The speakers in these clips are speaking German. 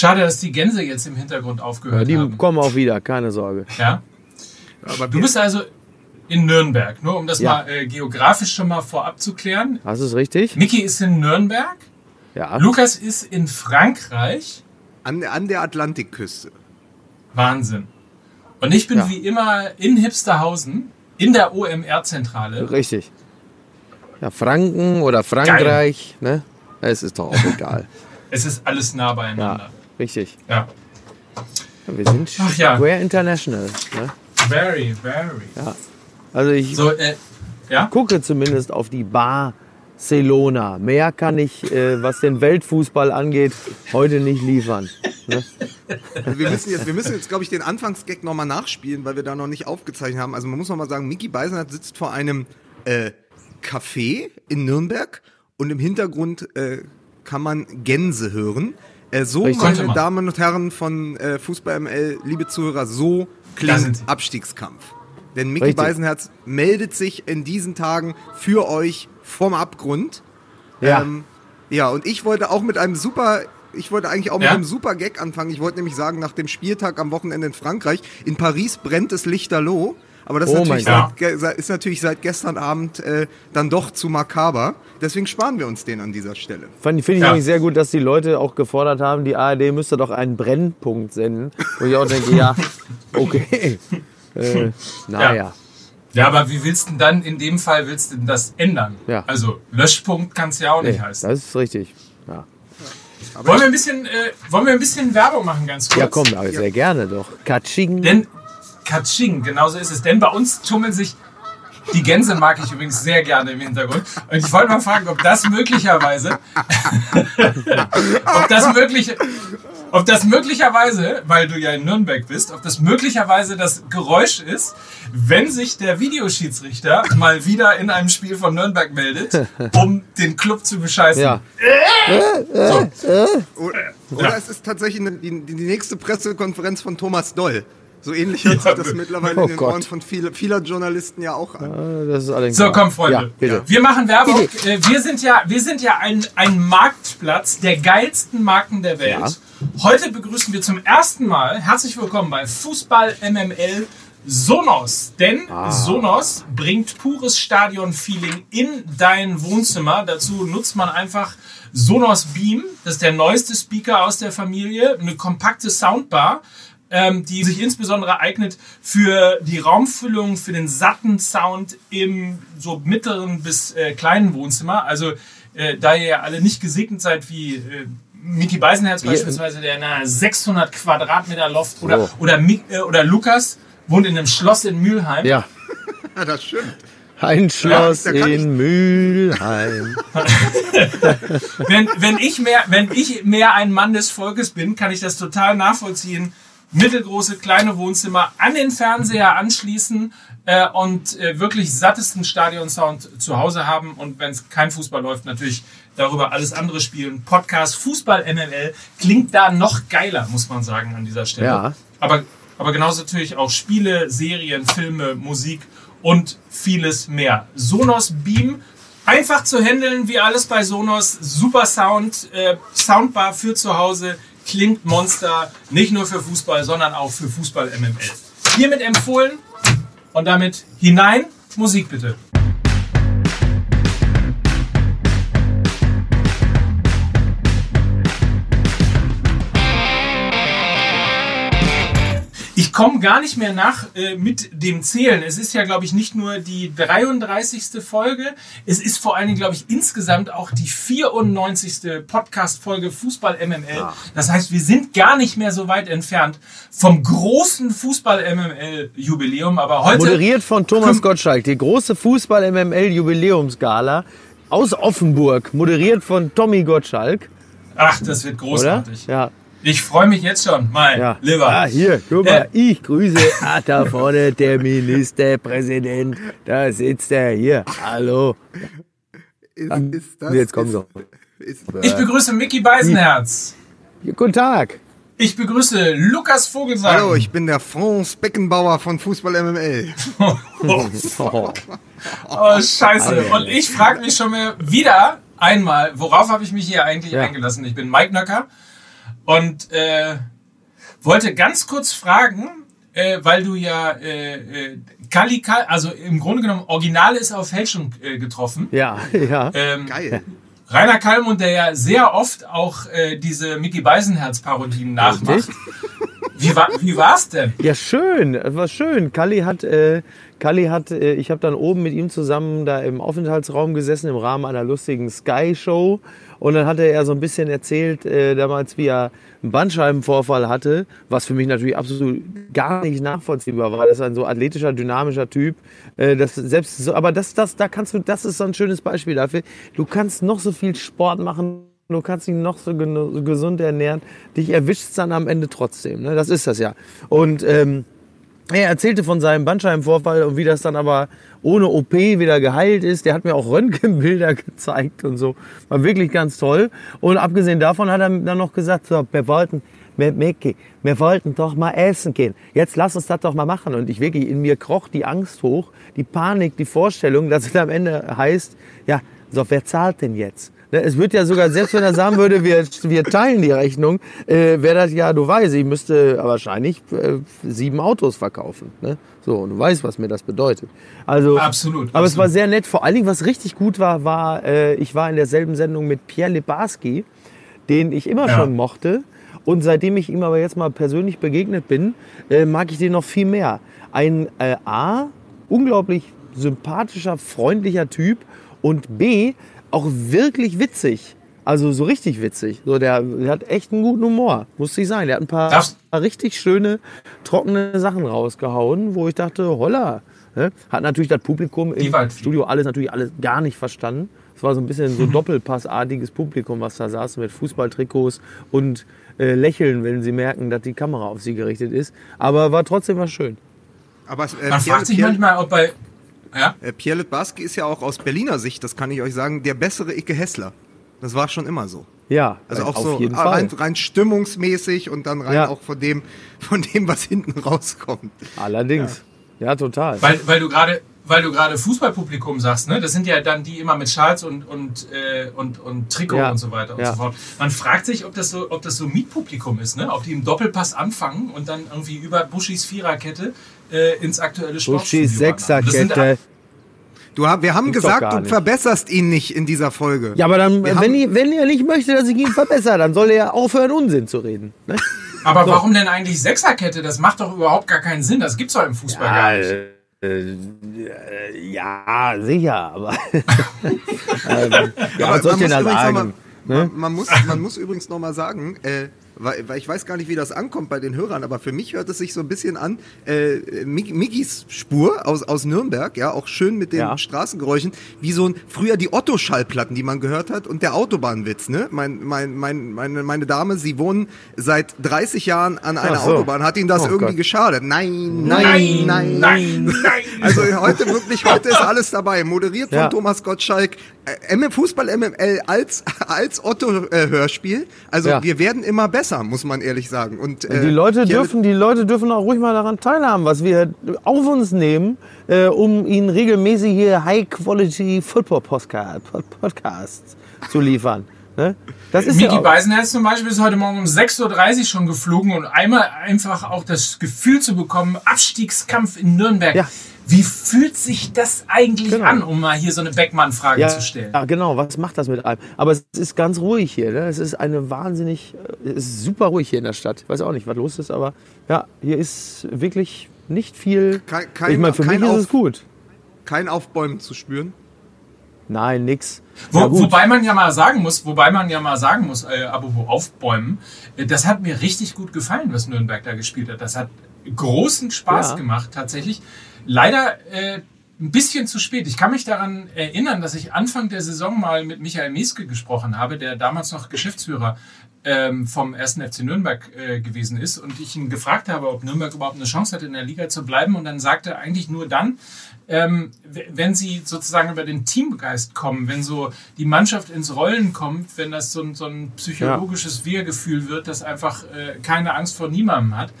Schade, dass die Gänse jetzt im Hintergrund aufgehört Ja, die haben. kommen auch wieder, keine Sorge. Ja? Aber Du bist also in Nürnberg, nur um das Ja. mal äh, geografisch schon mal vorab zu klären. Du es richtig? Mickey ist in Nürnberg, Ja. Lukas ist in Frankreich. an, an der Atlantikküste. Wahnsinn. Und ich bin Ja. wie immer in Hipsterhausen, in der OMR-Zentrale. Richtig. Ja, Franken oder Frankreich, ne? Es ist doch auch egal. Es ist alles nah beieinander. Ja, richtig. Ja. Ja, wir sind Ach ja. Square International. Ne? Very, very. Also ich So, äh, ja? gucke zumindest auf die Barcelona. Mehr kann ich, äh, was den Weltfußball angeht, heute nicht liefern. Ne? Wir müssen jetzt, wir müssen jetzt glaube ich, den Anfangsgag nochmal nachspielen, weil wir da noch nicht aufgezeichnet haben. Also man muss noch mal sagen, Mickey Beisenherz sitzt vor einem äh, Café in Nürnberg und im Hintergrund äh, kann man Gänse hören. Äh, so, meine. Damen und Herren von äh, Fußball ML, liebe Zuhörer, so klingt. Abstiegskampf. Denn Mickey Richtig. Beisenherz meldet sich in diesen Tagen für euch vom Abgrund. Ja. Ähm, ja, und ich wollte auch mit einem super, ich wollte eigentlich auch Ja? mit einem super Gag anfangen. Ich wollte nämlich sagen, nach dem Spieltag am Wochenende in Frankreich, in Paris brennt es lichterloh. Aber das ist, Oh natürlich, seit, ist natürlich seit gestern Abend äh, dann doch zu makaber. Deswegen sparen wir uns den an dieser Stelle. Finde ich Ja. nämlich sehr gut, dass die Leute auch gefordert haben, die ARD müsste doch einen Brennpunkt senden. Wo ich auch denke, ja, okay. Äh, naja. Ja, aber wie willst du denn dann in dem Fall willst du denn das ändern? Ja. Also Löschpunkt kann es ja auch nicht Nee, heißen. das ist richtig. Ja, Wollen wir, ein bisschen, äh, wollen wir ein bisschen Werbung machen, ganz kurz? ja komm, aber sehr gerne doch. Katsching. Denn Katsching, genauso ist es. Denn bei uns tummeln sich die Gänse mag ich übrigens sehr gerne im Hintergrund. Und ich wollte mal fragen, ob das möglicherweise, ob das möglich, ob das möglicherweise, weil du ja in Nürnberg bist, ob das möglicherweise das Geräusch ist, wenn sich der Videoschiedsrichter mal wieder in einem Spiel von Nürnberg meldet, um den Club zu bescheißen. Ja, Oder, oder es ist tatsächlich die, die nächste Pressekonferenz von Thomas Doll. So ähnlich hört Ja, sich das mittlerweile oh in den Gott. Ohren von viele, vieler Journalisten ja auch an. das ist allerdings. So, komm, Freunde. Ja, bitte. Wir machen Werbung. Äh, Wir sind ja, wir sind ja ein, ein Marktplatz der geilsten Marken der Welt. Ja. Heute begrüßen wir zum ersten Mal, herzlich willkommen bei Fußball MML Sonos. Denn Ah. Sonos bringt pures Stadion-Feeling in dein Wohnzimmer. Dazu nutzt man einfach Sonos Beam. Das ist der neueste Speaker aus der Familie. Eine kompakte Soundbar ähm, die sich insbesondere eignet für die Raumfüllung, für den satten Sound im so mittleren bis äh, kleinen Wohnzimmer. Also äh, da ihr ja alle nicht gesegnet seid wie äh, Miki Beisenherz beispielsweise, der in einer 600 Quadratmeter Loft oder, Oh. oder, Mi- äh, oder Lukas wohnt in einem Schloss in Mülheim. Ja, Ja, das stimmt. ein Schloss ich- in Mülheim. wenn, wenn, ich mehr, wenn ich mehr ein Mann des Volkes bin, kann ich das total nachvollziehen. Mittelgroße, kleine Wohnzimmer an den Fernseher anschließen äh, und äh, wirklich sattesten Stadionsound zu Hause haben. Und wenn es kein Fußball läuft, natürlich darüber alles andere spielen. Podcast, Fußball, MML klingt da noch geiler, muss man sagen, an dieser Stelle. Ja. Aber, aber genauso natürlich auch Spiele, Serien, Filme, Musik und vieles mehr. Sonos Beam Einfach zu handeln, wie alles bei Sonos. Super Sound, äh, Soundbar für zu Hause. Klingt Monster. Nicht nur für Fußball, sondern auch für Fußball MML. Hiermit empfohlen und damit hinein. Musik bitte. Ich komme gar nicht mehr nach äh, mit dem Zählen. Es ist ja, glaube ich, nicht nur die 33. Folge. Es ist vor allen Dingen, glaube ich, insgesamt auch die 94. Podcast-Folge Fußball MML. Das heißt, wir sind gar nicht mehr so weit entfernt vom großen Fußball MML-Jubiläum. Aber heute. Moderiert von Thomas Gottschalk, die große Fußball-MML-Jubiläumsgala aus Offenburg. Moderiert von Tommy Gottschalk, Ach, das wird oder? großartig. Ja. Ich freue mich jetzt schon. Mein Ja. Lieber. Ah, hier, guck mal, Äh. ich grüße. Ah, da vorne der Ministerpräsident. Da sitzt er hier. Hallo. Ist, ist das, Jetzt sie. Ist, Ich begrüße Mickey Beisenherz. Guten Tag. Ich begrüße Lukas Vogelsang. Hallo, ich bin der Franz Beckenbauer von Fußball MML. Oh, Oh, oh, scheiße. Und ich frage mich schon mal wieder einmal, worauf habe ich mich hier eigentlich Ja. eingelassen? Ich bin Mike Nöcker und äh, wollte ganz kurz fragen, äh, weil du ja äh, äh, Kali, Kali, also im Grunde genommen Original ist auf Fälschung äh, getroffen. Ja, ja. Ähm, Geil. Rainer Kallmund, der ja sehr oft auch äh, diese Mickey Beisenherz-Parodien nachmacht. Wie, war, wie war's denn? Ja, schön. Es war schön. Kalli hat, äh, Kalli hat, äh, ich habe dann oben mit ihm zusammen da im Aufenthaltsraum gesessen im Rahmen einer lustigen Sky-Show. Und dann hatte er so ein bisschen erzählt, äh, damals, wie er einen Bandscheibenvorfall hatte, was für mich natürlich absolut gar nicht nachvollziehbar war. Das ist ein so athletischer, dynamischer Typ. Äh, das selbst so, aber das, das, da kannst du, das ist so ein schönes Beispiel dafür. Du kannst noch so viel Sport machen, du kannst dich noch so gesund ernähren, dich erwischt dann am Ende trotzdem. Ne? Das ist das ja. Und ähm, er erzählte von seinem Bandscheibenvorfall und wie das dann aber ohne OP wieder geheilt ist. Der hat mir auch Röntgenbilder gezeigt und so. War wirklich ganz toll. Und abgesehen davon hat er dann noch gesagt, so, wir wollten, wir, Micky, wir wollten doch mal essen gehen. Jetzt lass uns das doch mal machen. Und ich wirklich, in mir kroch die Angst hoch, die Panik, die Vorstellung, dass es am Ende heißt, ja, so, wer zahlt denn jetzt? Ne, Es wird ja sogar, selbst wenn er sagen würde, wir, wir teilen die Rechnung, äh, wäre das ja, du weißt, ich müsste wahrscheinlich äh, sieben Autos verkaufen. Ne? So, und du weißt, was mir das bedeutet. Also, Absolut, Aber es war absolut. sehr nett. Vor allen Dingen, was richtig gut war, war, äh, ich war in derselben Sendung mit Pierre Lebarski, den ich immer Ja. schon mochte. Und seitdem ich ihm aber jetzt mal persönlich begegnet bin, äh, mag ich den noch viel mehr. Ein äh, A, unglaublich sympathischer, freundlicher Typ und B, auch wirklich witzig. Also so richtig witzig. So, der, der hat echt einen guten Humor, muss ich sagen. Der hat ein paar Darfst- richtig schöne, trockene Sachen rausgehauen, wo ich dachte, holla. Ne? Hat natürlich das Publikum im. Studio alles natürlich alles gar nicht verstanden. Es war so ein bisschen so doppelpassartiges Publikum, was da saß mit Fußballtrikots und äh, lächeln, wenn sie merken, dass die Kamera auf sie gerichtet ist. Aber war trotzdem was schön. Aber äh, Man fragt sich manchmal, ob bei. Ja? Äh, Pierre Litbarski ist ja auch aus Berliner Sicht, das kann ich euch sagen, der bessere Icke Hessler. Das war schon immer so. Ja, Also auch auf so jeden ah, Fall. rein, rein stimmungsmäßig und dann rein Ja. auch von dem, von dem, was hinten rauskommt. Allerdings. Ja, total. Weil, weil du gerade. Weil du gerade Fußballpublikum sagst, ne? Das sind ja dann die immer mit Schals und, und, äh, und, und Trikot Ja. und so weiter und Ja. so fort. Man fragt sich, ob das so, ob das so Mietpublikum ist, ne? Ob die im Doppelpass anfangen und dann irgendwie über Buschis Viererkette äh, ins aktuelle Sportstudio Buschis Sechserkette. Du, wir haben Gibt's gesagt, du nicht. verbesserst ihn nicht in dieser Folge. Ja, aber dann, Wir wenn, ihr, wenn ihr nicht möchtet, dass ich ihn verbessere, dann soll er ja aufhören, Unsinn zu reden. Ne? Aber warum denn eigentlich Sechserkette? Das macht doch überhaupt gar keinen Sinn. Das gibt's doch im Fußball gar nicht. äh, äh, ja, sicher, aber. ähm, ja, Aber was soll ich denn da sagen? mal, Ne? man, man, muss, man muss übrigens noch mal sagen, äh, weil, weil ich weiß gar nicht, wie das ankommt bei den Hörern, aber für mich hört es sich so ein bisschen an, äh, Mickys Spur aus, aus Nürnberg, ja, auch schön mit den Ja. Straßengeräuschen, wie so ein, früher die Otto-Schallplatten, die man gehört hat und der Autobahnwitz, ne? Mein, mein, mein, meine, meine Dame, sie wohnen seit 30 Jahren an einer so. Autobahn, hat ihnen das Oh irgendwie Gott. geschadet? Nein, nein, nein, nein, nein. Also heute wirklich, heute ist alles dabei. Moderiert von Ja. Thomas Gottschalk. Äh, MM Fußball MML als, als Otto-Hörspiel. Also Ja. wir werden immer besser, muss man ehrlich sagen. Und, äh, Die Leute, dürfen, die Leute dürfen auch ruhig mal daran teilhaben, was wir auf uns nehmen, äh, um ihnen regelmäßig hier High-Quality Football Podcast, Podcasts zu liefern. Ne? Das ist ja Miki auch, Beisenherz zum Beispiel ist heute Morgen um 6.30 Uhr schon geflogen und einmal einfach auch das Gefühl zu bekommen, Abstiegskampf in Nürnberg. Ja. Wie fühlt sich das eigentlich Genau. an, um mal hier so eine Beckmann-Frage ja, zu stellen? ja, genau. Was macht das mit einem? Aber es ist ganz ruhig hier. Ne? Es ist eine wahnsinnig, äh, es ist super ruhig hier in der Stadt. Ich weiß auch nicht, was los ist, aber ja, hier ist wirklich nicht viel. Kein- kein- ich meine, für mich ist Auf- es gut. kein Aufbäumen zu spüren. Nein, nix. Wo, Ja, wobei man ja mal sagen muss, wobei man ja mal sagen muss, äh, apropos aufbäumen, äh, das hat mir richtig gut gefallen, was Nürnberg da gespielt hat. Das hat großen Spaß Ja. gemacht, tatsächlich. Leider äh, ein bisschen zu spät. Ich kann mich daran erinnern, dass ich Anfang der Saison mal mit Michael Meske gesprochen habe, der damals noch Geschäftsführer ähm, vom 1. FC Nürnberg äh, gewesen ist und ich ihn gefragt habe, ob Nürnberg überhaupt eine Chance hat, in der Liga zu bleiben. Und dann sagte er eigentlich nur dann, ähm, wenn sie sozusagen über den Teamgeist kommen, wenn so die Mannschaft ins Rollen kommt, wenn das so ein, so ein psychologisches Wir-Gefühl wird, das einfach äh, keine Angst vor niemandem hat.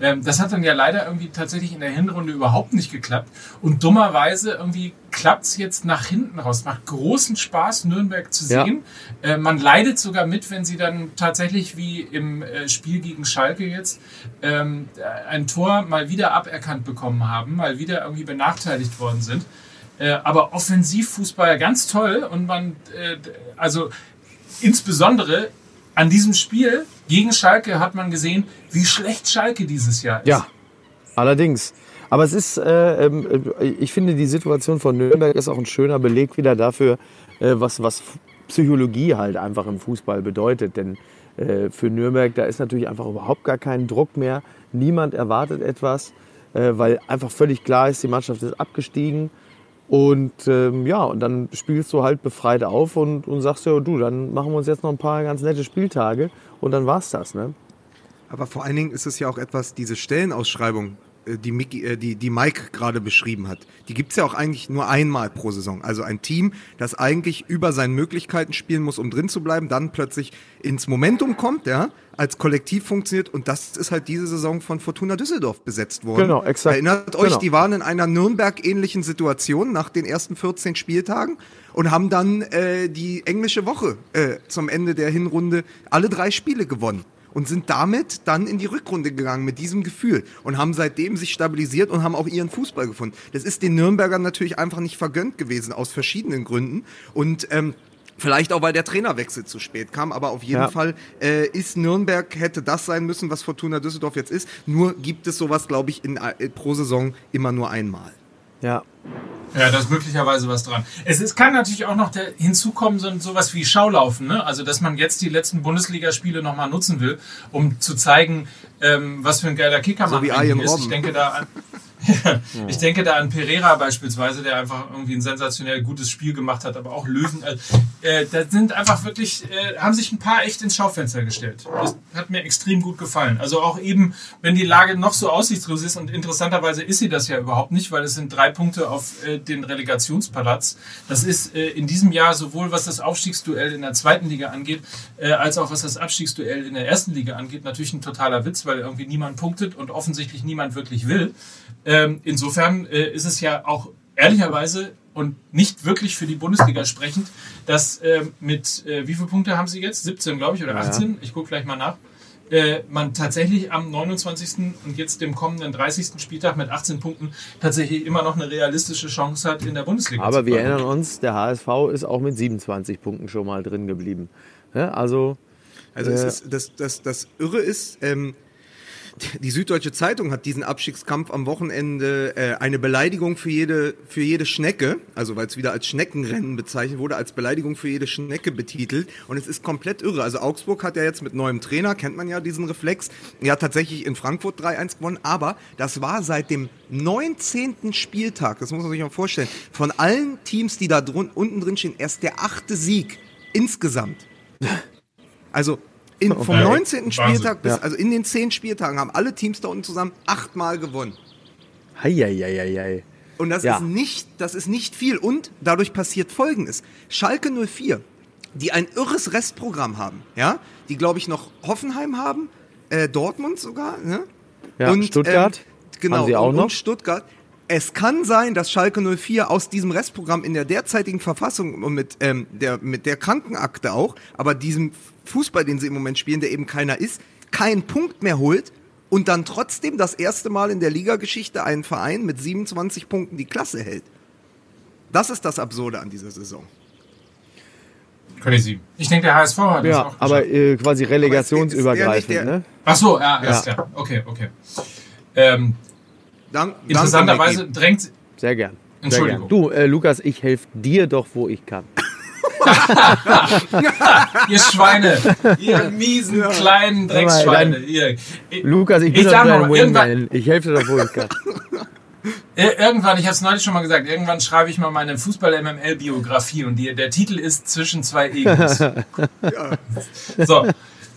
Ähm, das hat dann ja leider irgendwie tatsächlich in der Hinrunde überhaupt nicht geklappt. Und dummerweise irgendwie klappt es jetzt nach hinten raus. Macht großen Spaß, Nürnberg zu Ja. sehen. Äh, man leidet sogar mit, wenn sie dann tatsächlich wie im äh, Spiel gegen Schalke jetzt ähm, ein Tor mal wieder aberkannt bekommen haben, mal wieder irgendwie benachteiligt worden sind. Äh, aber Offensivfußball ganz toll und man, äh, also insbesondere an diesem Spiel gegen Schalke hat man gesehen, wie schlecht Schalke dieses Jahr ist. Ja, allerdings. Aber es ist, äh, ähm, äh, ich finde, die Situation von Nürnberg ist auch ein schöner Beleg wieder dafür, äh, was, was Psychologie halt einfach im Fußball bedeutet. Denn äh, für Nürnberg, da ist natürlich einfach überhaupt gar kein Druck mehr. Niemand erwartet etwas, äh, weil einfach völlig klar ist, die Mannschaft ist abgestiegen. Und ähm, ja, und dann spielst du halt befreit auf und, und sagst ja, du, dann machen wir uns jetzt noch ein paar ganz nette Spieltage und dann war's das. Ne? Aber vor allen Dingen ist es ja auch etwas, diese Stellenausschreibung, äh, die, Mickey, äh, die, die Mike gerade beschrieben hat, die gibt's ja auch eigentlich nur einmal pro Saison. Also ein Team, das eigentlich über seinen Möglichkeiten spielen muss, um drin zu bleiben, dann plötzlich ins Momentum kommt, ja, als Kollektiv funktioniert und das ist halt diese Saison von Fortuna Düsseldorf besetzt worden. Genau, exakt. Erinnert euch, Genau. die waren in einer Nürnberg-ähnlichen Situation nach den ersten 14 Spieltagen und haben dann äh, die englische Woche äh, zum Ende der Hinrunde alle drei Spiele gewonnen und sind damit dann in die Rückrunde gegangen mit diesem Gefühl und haben seitdem sich stabilisiert und haben auch ihren Fußball gefunden. Das ist den Nürnbergern natürlich einfach nicht vergönnt gewesen aus verschiedenen Gründen und ähm, Vielleicht auch, weil der Trainerwechsel zu spät kam, aber auf jeden Ja. Fall äh, ist Nürnberg, hätte das sein müssen, was Fortuna Düsseldorf jetzt ist. Nur gibt es sowas, glaube ich, in, äh, pro Saison immer nur einmal. Ja, Ja, da ist möglicherweise was dran. Es ist, kann natürlich auch noch der, hinzukommen, so sowas wie Schaulaufen. Ne? Also, dass man jetzt die letzten Bundesligaspiele nochmal nutzen will, um zu zeigen, ähm, was für ein geiler Kicker So man wie ist. Robben. Ich denke da an. ich denke da an Pereira beispielsweise, der einfach irgendwie ein sensationell gutes Spiel gemacht hat, aber auch Löwen. Äh, äh, da sind einfach wirklich, äh, haben sich ein paar echt ins Schaufenster gestellt. Das hat mir extrem gut gefallen. Also auch eben, wenn die Lage noch so aussichtslos ist und interessanterweise ist sie das ja überhaupt nicht, weil es sind drei Punkte auf äh, den Relegationsplatz. Das ist äh, in diesem Jahr sowohl was das Aufstiegsduell in der zweiten Liga angeht, äh, als auch was das Abstiegsduell in der ersten Liga angeht, natürlich ein totaler Witz, weil irgendwie niemand punktet und offensichtlich niemand wirklich will. Ähm, insofern äh, ist es ja auch ehrlicherweise und nicht wirklich für die Bundesliga sprechend, dass ähm, mit, äh, wie viele Punkte haben sie jetzt? 17, glaube ich, oder 18? Ich gucke gleich mal nach. Äh, man tatsächlich am 29. und jetzt dem kommenden 30. Spieltag mit 18 Punkten tatsächlich immer noch eine realistische Chance hat, in der Bundesliga aber zu wir bleiben. erinnern uns, der HSV ist auch mit 27 Punkten schon mal drin geblieben. Ja, also, Also Äh. ist, das, das, das Irre ist, ähm, die Süddeutsche Zeitung hat diesen Abstiegskampf am Wochenende äh, eine Beleidigung für jede, für jede Schnecke, also weil es wieder als Schneckenrennen bezeichnet wurde, als Beleidigung für jede Schnecke betitelt. Und es ist komplett irre. Also Augsburg hat ja jetzt mit neuem Trainer, kennt man ja diesen Reflex, ja tatsächlich in Frankfurt 3-1 gewonnen, aber das war seit dem 19. Spieltag, das muss man sich mal vorstellen, von allen Teams, die da drun unten drin stehen, erst der achte Sieg insgesamt. Also in, vom Okay. 19. Wahnsinn. Spieltag bis, Ja. also in den 10 Spieltagen haben alle Teams da unten zusammen achtmal gewonnen. heieieiei. Und das Ja. ist nicht, das ist nicht viel. Und dadurch passiert Folgendes. Schalke 04, die ein irres Restprogramm haben, ja, die glaube ich noch Hoffenheim haben, äh, Dortmund sogar, ne? Ja, Stuttgart ähm, genau, haben sie auch und, noch. und Stuttgart. Es kann sein, dass Schalke 04 aus diesem Restprogramm in der derzeitigen Verfassung und mit, ähm, der, mit der Krankenakte auch, aber diesem Fußball, den sie im Moment spielen, der eben keiner ist, keinen Punkt mehr holt und dann trotzdem das erste Mal in der Ligageschichte einen Verein mit 27 Punkten die Klasse hält. Das ist das Absurde an dieser Saison. Crazy. Ich denke, der HSV hat das Ja, auch aber geschafft. äh, quasi relegationsübergreifend. der- Ne? Ach so, ja, alles klar. Okay, okay. Ähm, Dank, interessanterweise drängt Sehr gern. Sehr Entschuldigung. gern. Du, äh, Lukas, ich helfe dir doch, wo ich kann. ihr Schweine, ihr miesen kleinen Drecksschweine. Ihr, Lukas, ich bin Ich doch dein Wingman. Ich helfe dir doch, wo ich kann. Irgendwann, ich habe es neulich schon mal gesagt, irgendwann schreibe ich mal meine Fußball-MML-Biografie und die, der Titel ist Zwischen zwei Egos. So,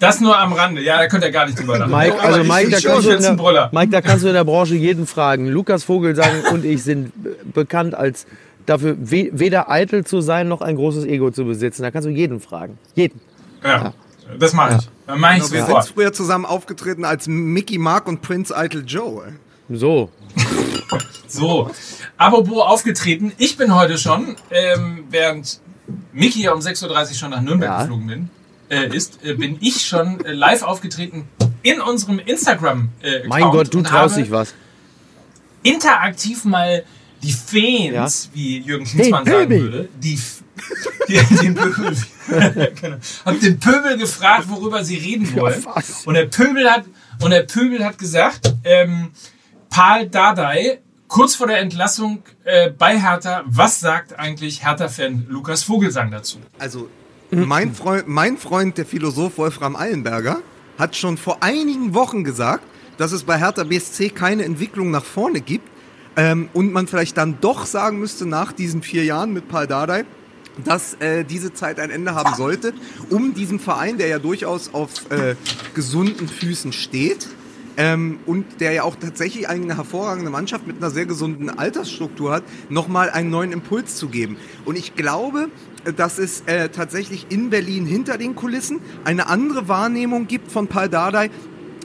das nur am Rande. Ja, da könnt ihr gar nicht drüber lachen. Mike, also Mike, da kannst du in der. Mike, da kannst du in der Branche jeden fragen. Lukas Vogelsang und ich sind be- bekannt als dafür, we weder eitel zu sein, noch ein großes Ego zu besitzen. Da kannst du jeden fragen. Jeden. Ja, das mache ich. Dann mache ich Genau, wir sind früher zusammen aufgetreten als Mickey Mark und Prince Eitel Joe. So. So, apropos aufgetreten, ich bin heute schon, ähm, während Micky um 6.30 Uhr schon nach Nürnberg Ja. geflogen bin, äh, ist, äh, bin ich schon äh, live aufgetreten in unserem Instagram. Äh, Mein Gott, du traust dich was. interaktiv mal die Fans, wie Jürgen Klinsmann Den sagen Pöbel. würde, die, den Pöbel, genau. hab den Pöbel gefragt, worüber sie reden wollen. und der Pöbel hat und der Pöbel hat gesagt, ähm, Paul Dardai kurz vor der Entlassung äh, bei Hertha, was sagt eigentlich Hertha-Fan Lukas Vogelsang dazu? Also, mein Freund, mein Freund, der Philosoph Wolfram Eilenberger, hat schon vor einigen Wochen gesagt, dass es bei Hertha BSC keine Entwicklung nach vorne gibt. Ähm, und man vielleicht dann doch sagen müsste, nach diesen vier Jahren mit Paul Dardai, dass äh, diese Zeit ein Ende haben sollte, um diesen Verein, der ja durchaus auf äh, gesunden Füßen steht, ähm, und der ja auch tatsächlich eine hervorragende Mannschaft mit einer sehr gesunden Altersstruktur hat, nochmal einen neuen Impuls zu geben. Und ich glaube, dass es äh, tatsächlich in Berlin hinter den Kulissen eine andere Wahrnehmung gibt von Paul Dardai,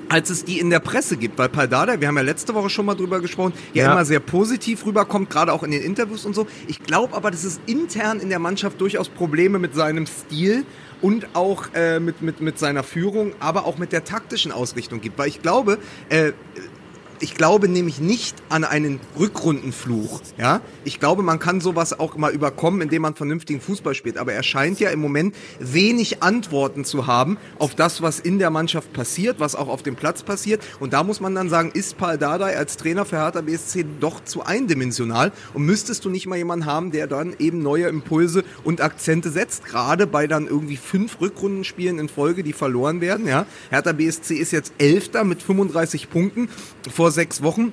als es die in der Presse gibt. Weil Paul Dardai, wir haben ja letzte Woche schon mal drüber gesprochen, ja, Ja. immer sehr positiv rüberkommt, gerade auch in den Interviews und so. Ich glaube aber, dass es intern in der Mannschaft durchaus Probleme mit seinem Stil und auch äh, mit, mit, mit seiner Führung, aber auch mit der taktischen Ausrichtung gibt. Weil ich glaube, äh, ich glaube nämlich nicht an einen Rückrundenfluch. Ja? Ich glaube, man kann sowas auch mal überkommen, indem man vernünftigen Fußball spielt. Aber er scheint ja im Moment wenig Antworten zu haben auf das, was in der Mannschaft passiert, was auch auf dem Platz passiert. Und da muss man dann sagen, ist Paul Dardai als Trainer für Hertha BSC doch zu eindimensional? Und müsstest du nicht mal jemanden haben, der dann eben neue Impulse und Akzente setzt? Gerade bei dann irgendwie fünf Rückrundenspielen in Folge, die verloren werden. Ja? Hertha BSC ist jetzt Elfter mit 35 Punkten. Vor sechs Wochen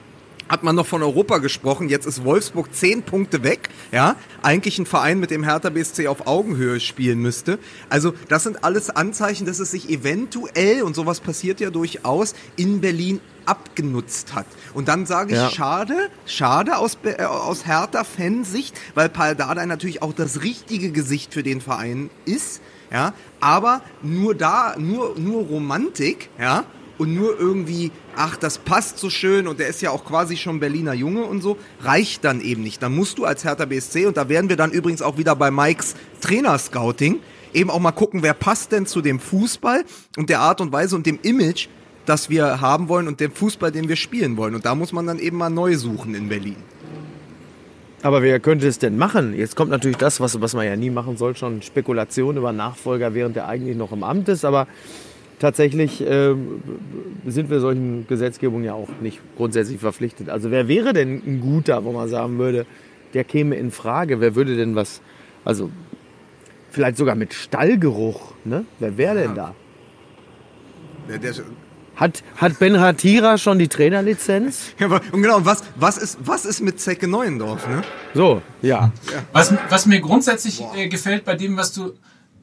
hat man noch von Europa gesprochen. Jetzt ist Wolfsburg zehn Punkte weg. Ja, eigentlich ein Verein, mit dem Hertha BSC auf Augenhöhe spielen müsste. Also das sind alles Anzeichen, dass es sich eventuell und sowas passiert ja durchaus in Berlin abgenutzt hat. Und dann sage ich, Ja. schade, schade aus, äh, aus Hertha-Fansicht, weil Paul Dardai natürlich auch das richtige Gesicht für den Verein ist. Ja, aber nur da, nur, nur Romantik, ja, und nur irgendwie, ach, das passt so schön und der ist ja auch quasi schon Berliner Junge und so, reicht dann eben nicht. Dann musst du als Hertha BSC, und da wären wir dann übrigens auch wieder bei Mikes Trainerscouting, eben auch mal gucken, wer passt denn zu dem Fußball und der Art und Weise und dem Image, das wir haben wollen und dem Fußball, den wir spielen wollen. Und da muss man dann eben mal neu suchen in Berlin. Aber wer könnte es denn machen? Jetzt kommt natürlich das, was, was man ja nie machen soll, schon Spekulation über Nachfolger, während er eigentlich noch im Amt ist. Aber tatsächlich ähm, sind wir solchen Gesetzgebungen ja auch nicht grundsätzlich verpflichtet. Also wer wäre denn ein guter, wo man sagen würde, der käme in Frage? Wer würde denn was, also vielleicht sogar mit Stallgeruch, ne? Wer wäre denn da? Der, der, Hat, hat Ben Hatira schon die Trainerlizenz? ja, aber- und genau, was, was, ist, was ist mit Zecke Neuendorf? Ne? So, ja. Was, was mir grundsätzlich äh, gefällt bei dem, was du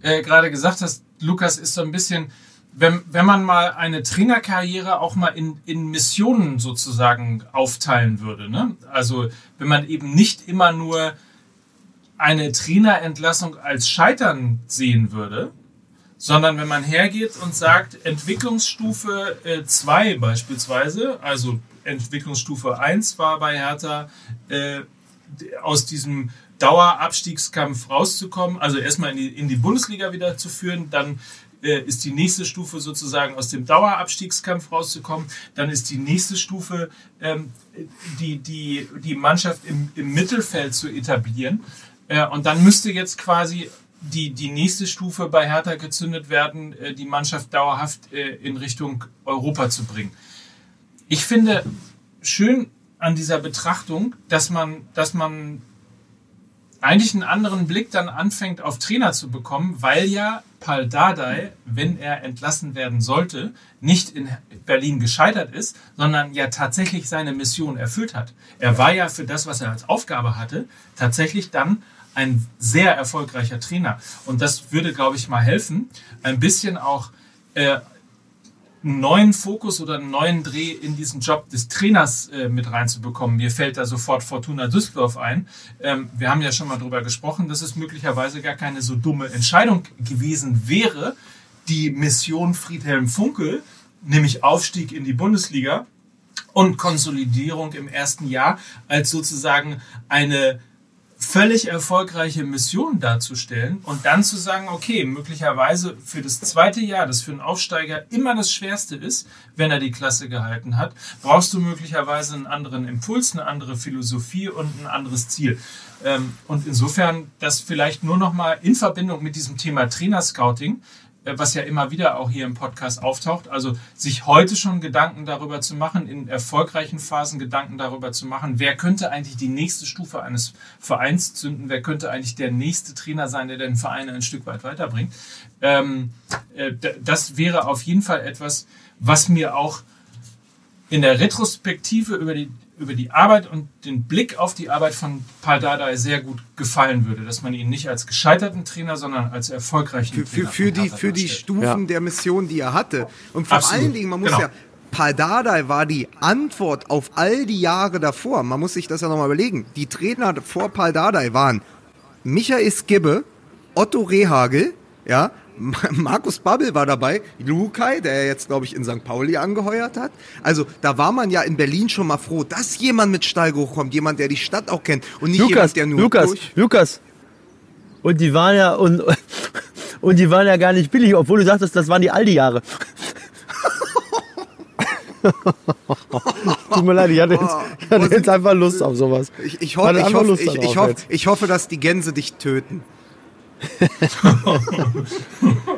äh, gerade gesagt hast, Lukas, ist so ein bisschen, wenn, wenn man mal eine Trainerkarriere auch mal in, in Missionen sozusagen aufteilen würde. Ne? Also wenn man eben nicht immer nur eine Trainerentlassung als Scheitern sehen würde, sondern wenn man hergeht und sagt, Entwicklungsstufe 2 beispielsweise, also Entwicklungsstufe 1 war bei Hertha äh, aus diesem Dauerabstiegskampf rauszukommen, also erstmal in die, in die Bundesliga wieder zu führen, dann äh, ist die nächste Stufe sozusagen aus dem Dauerabstiegskampf rauszukommen, dann ist die nächste Stufe ähm, die, die, die Mannschaft im, im Mittelfeld zu etablieren äh, und dann müsste jetzt quasi die, die nächste Stufe bei Hertha gezündet werden, äh, die Mannschaft dauerhaft äh, in Richtung Europa zu bringen. Ich finde schön an dieser Betrachtung, dass man, dass man eigentlich einen anderen Blick dann anfängt auf Trainer zu bekommen, weil ja Paul Dardai, wenn er entlassen werden sollte, nicht in Berlin gescheitert ist, sondern ja tatsächlich seine Mission erfüllt hat. Er war ja für das, was er als Aufgabe hatte, tatsächlich dann ein sehr erfolgreicher Trainer. Und das würde, glaube ich, mal helfen, ein bisschen auch äh, einen neuen Fokus oder einen neuen Dreh in diesen Job des Trainers äh, mit reinzubekommen. Mir fällt da sofort Fortuna Düsseldorf ein. Ähm, wir haben ja schon mal drüber gesprochen, dass es möglicherweise gar keine so dumme Entscheidung gewesen wäre, die Mission Friedhelm Funkel, nämlich Aufstieg in die Bundesliga, und Konsolidierung im ersten Jahr als sozusagen eine völlig erfolgreiche Mission darzustellen und dann zu sagen, okay, möglicherweise für das zweite Jahr, das für einen Aufsteiger immer das Schwerste ist, wenn er die Klasse gehalten hat, brauchst du möglicherweise einen anderen Impuls, eine andere Philosophie und ein anderes Ziel. Ähm, und insofern das vielleicht nur noch mal in Verbindung mit diesem Thema Trainerscouting, was ja immer wieder auch hier im Podcast auftaucht. Also sich heute schon Gedanken darüber zu machen, in erfolgreichen Phasen Gedanken darüber zu machen, wer könnte eigentlich die nächste Stufe eines Vereins zünden, wer könnte eigentlich der nächste Trainer sein, der den Verein ein Stück weit weiterbringt. Ähm, äh, das wäre auf jeden Fall etwas, was mir auch in der Retrospektive über die über die Arbeit und den Blick auf die Arbeit von Paul Dardai sehr gut gefallen würde, dass man ihn nicht als gescheiterten Trainer, sondern als erfolgreichen für, Trainer für, für die für die Stufen ja. der Mission, die er hatte und vor Absolut. allen Dingen, man muss Genau. ja Paul Dardai war die Antwort auf all die Jahre davor. Man muss sich das ja nochmal überlegen. Die Trainer vor Paul Dardai waren Michael Skibbe, Otto Rehagel, ja, Markus Babbel war dabei, Lukai, der jetzt, glaube ich, in St. Pauli angeheuert hat. Also da war man ja in Berlin schon mal froh, dass jemand mit Stallgeruch kommt, jemand, der die Stadt auch kennt und nicht Lukas, jemand, der nur Lukas, durch... Lukas. Und die waren ja und, und die waren ja gar nicht billig, obwohl du sagtest, das waren die Aldi-Jahre. Tut mir leid, ich hatte, jetzt, ich hatte jetzt einfach Lust auf sowas. Ich, ich, hoffe, ich, hoffe, ich, hoffe, ich hoffe, dass die Gänse dich töten.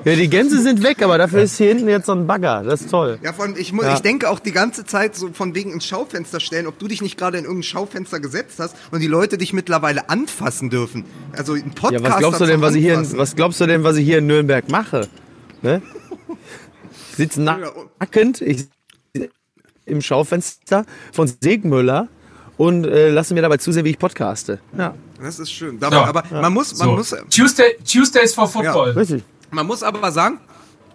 Ja, die Gänse sind weg, aber dafür ist hier hinten jetzt so ein Bagger. Das ist toll. Ja, vor allem, ich, Ja. ich denke auch die ganze Zeit so von wegen ins Schaufenster stellen, ob du dich nicht gerade in irgendein Schaufenster gesetzt hast und die Leute dich mittlerweile anfassen dürfen. Also ein Podcast. Ja, was glaubst du denn, was ich hier, in, was glaubst du denn, was ich hier in Nürnberg mache? Ne? Ich sitze nackend ich im Schaufenster von Segmüller und äh, lasse mir dabei zusehen, wie ich podcaste. Ja, Das ist schön. Aber, Ja. aber man muss, man So. muss, Tuesday, Tuesdays for Football. richtig. man muss aber sagen,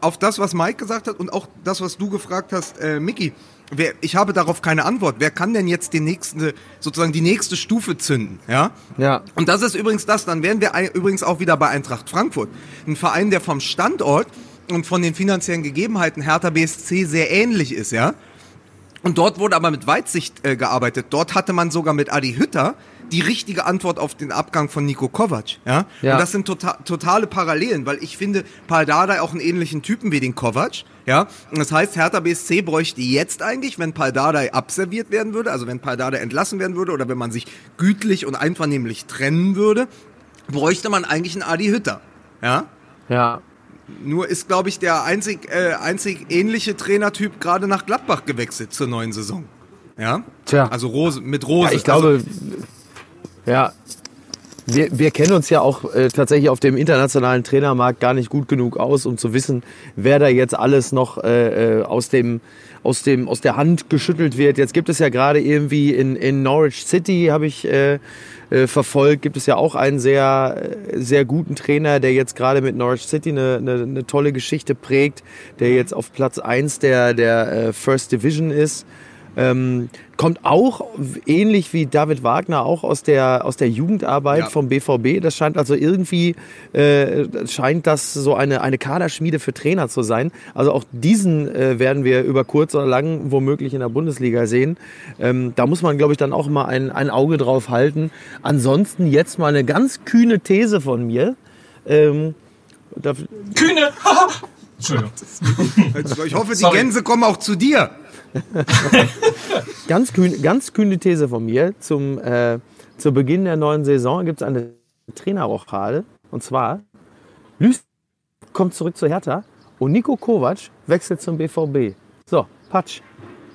auf das, was Mike gesagt hat und auch das, was du gefragt hast, äh, Mickey, wer, ich habe darauf keine Antwort. Wer kann denn jetzt den nächsten, sozusagen die nächste Stufe zünden? Ja. Ja. Und das ist übrigens das, dann wären wir ein- übrigens auch wieder bei Eintracht Frankfurt. Ein Verein, der vom Standort und von den finanziellen Gegebenheiten Hertha BSC sehr ähnlich ist, ja. Und dort wurde aber mit Weitsicht äh, gearbeitet. Dort hatte man sogar mit Adi Hütter die richtige Antwort auf den Abgang von Nico Kovac. Ja? Ja. Und das sind tota totale Parallelen, weil ich finde Paul Dardai auch einen ähnlichen Typen wie den Kovac. Ja? Und das heißt, Hertha BSC bräuchte jetzt eigentlich, wenn Paul Dardai abserviert werden würde, also wenn Paul Dardai entlassen werden würde oder wenn man sich gütlich und einvernehmlich trennen würde, bräuchte man eigentlich einen Adi Hütter. Ja? Ja. Nur ist, glaube ich, der einzig, äh, einzig ähnliche Trainertyp gerade nach Gladbach gewechselt zur neuen Saison. Ja? Tja. Also Rose, mit Rose. Ja, ich glaube, Also, ja, wir, wir kennen uns ja auch äh, tatsächlich auf dem internationalen Trainermarkt gar nicht gut genug aus, um zu wissen, wer da jetzt alles noch äh, äh, aus, dem, aus, dem, aus der Hand geschüttelt wird. Jetzt gibt es ja gerade irgendwie in, in Norwich City, habe ich äh, äh, verfolgt, gibt es ja auch einen sehr, äh, sehr guten Trainer, der jetzt gerade mit Norwich City eine, eine, eine tolle Geschichte prägt, der jetzt auf Platz 1 der, der äh, First Division ist. Ähm, kommt auch ähnlich wie David Wagner auch aus der aus der Jugendarbeit Ja. vom BVB. Das scheint also irgendwie äh, scheint das so eine eine Kaderschmiede für Trainer zu sein. Also auch diesen äh, werden wir über kurz oder lang womöglich in der Bundesliga sehen. Ähm, da muss man glaube ich dann auch mal ein, ein Auge drauf halten. Ansonsten jetzt mal eine ganz kühne These von mir. Ähm, da, Kühne! Entschuldigung. ich hoffe, die Sorry. Gänse kommen auch zu dir. ganz, kühn, ganz kühne These von mir. Zum, äh, zu Beginn der neuen Saison gibt es eine Trainerrochade. Und zwar, Lüß kommt zurück zu Hertha und Nico Kovac wechselt zum BVB. So, Patsch.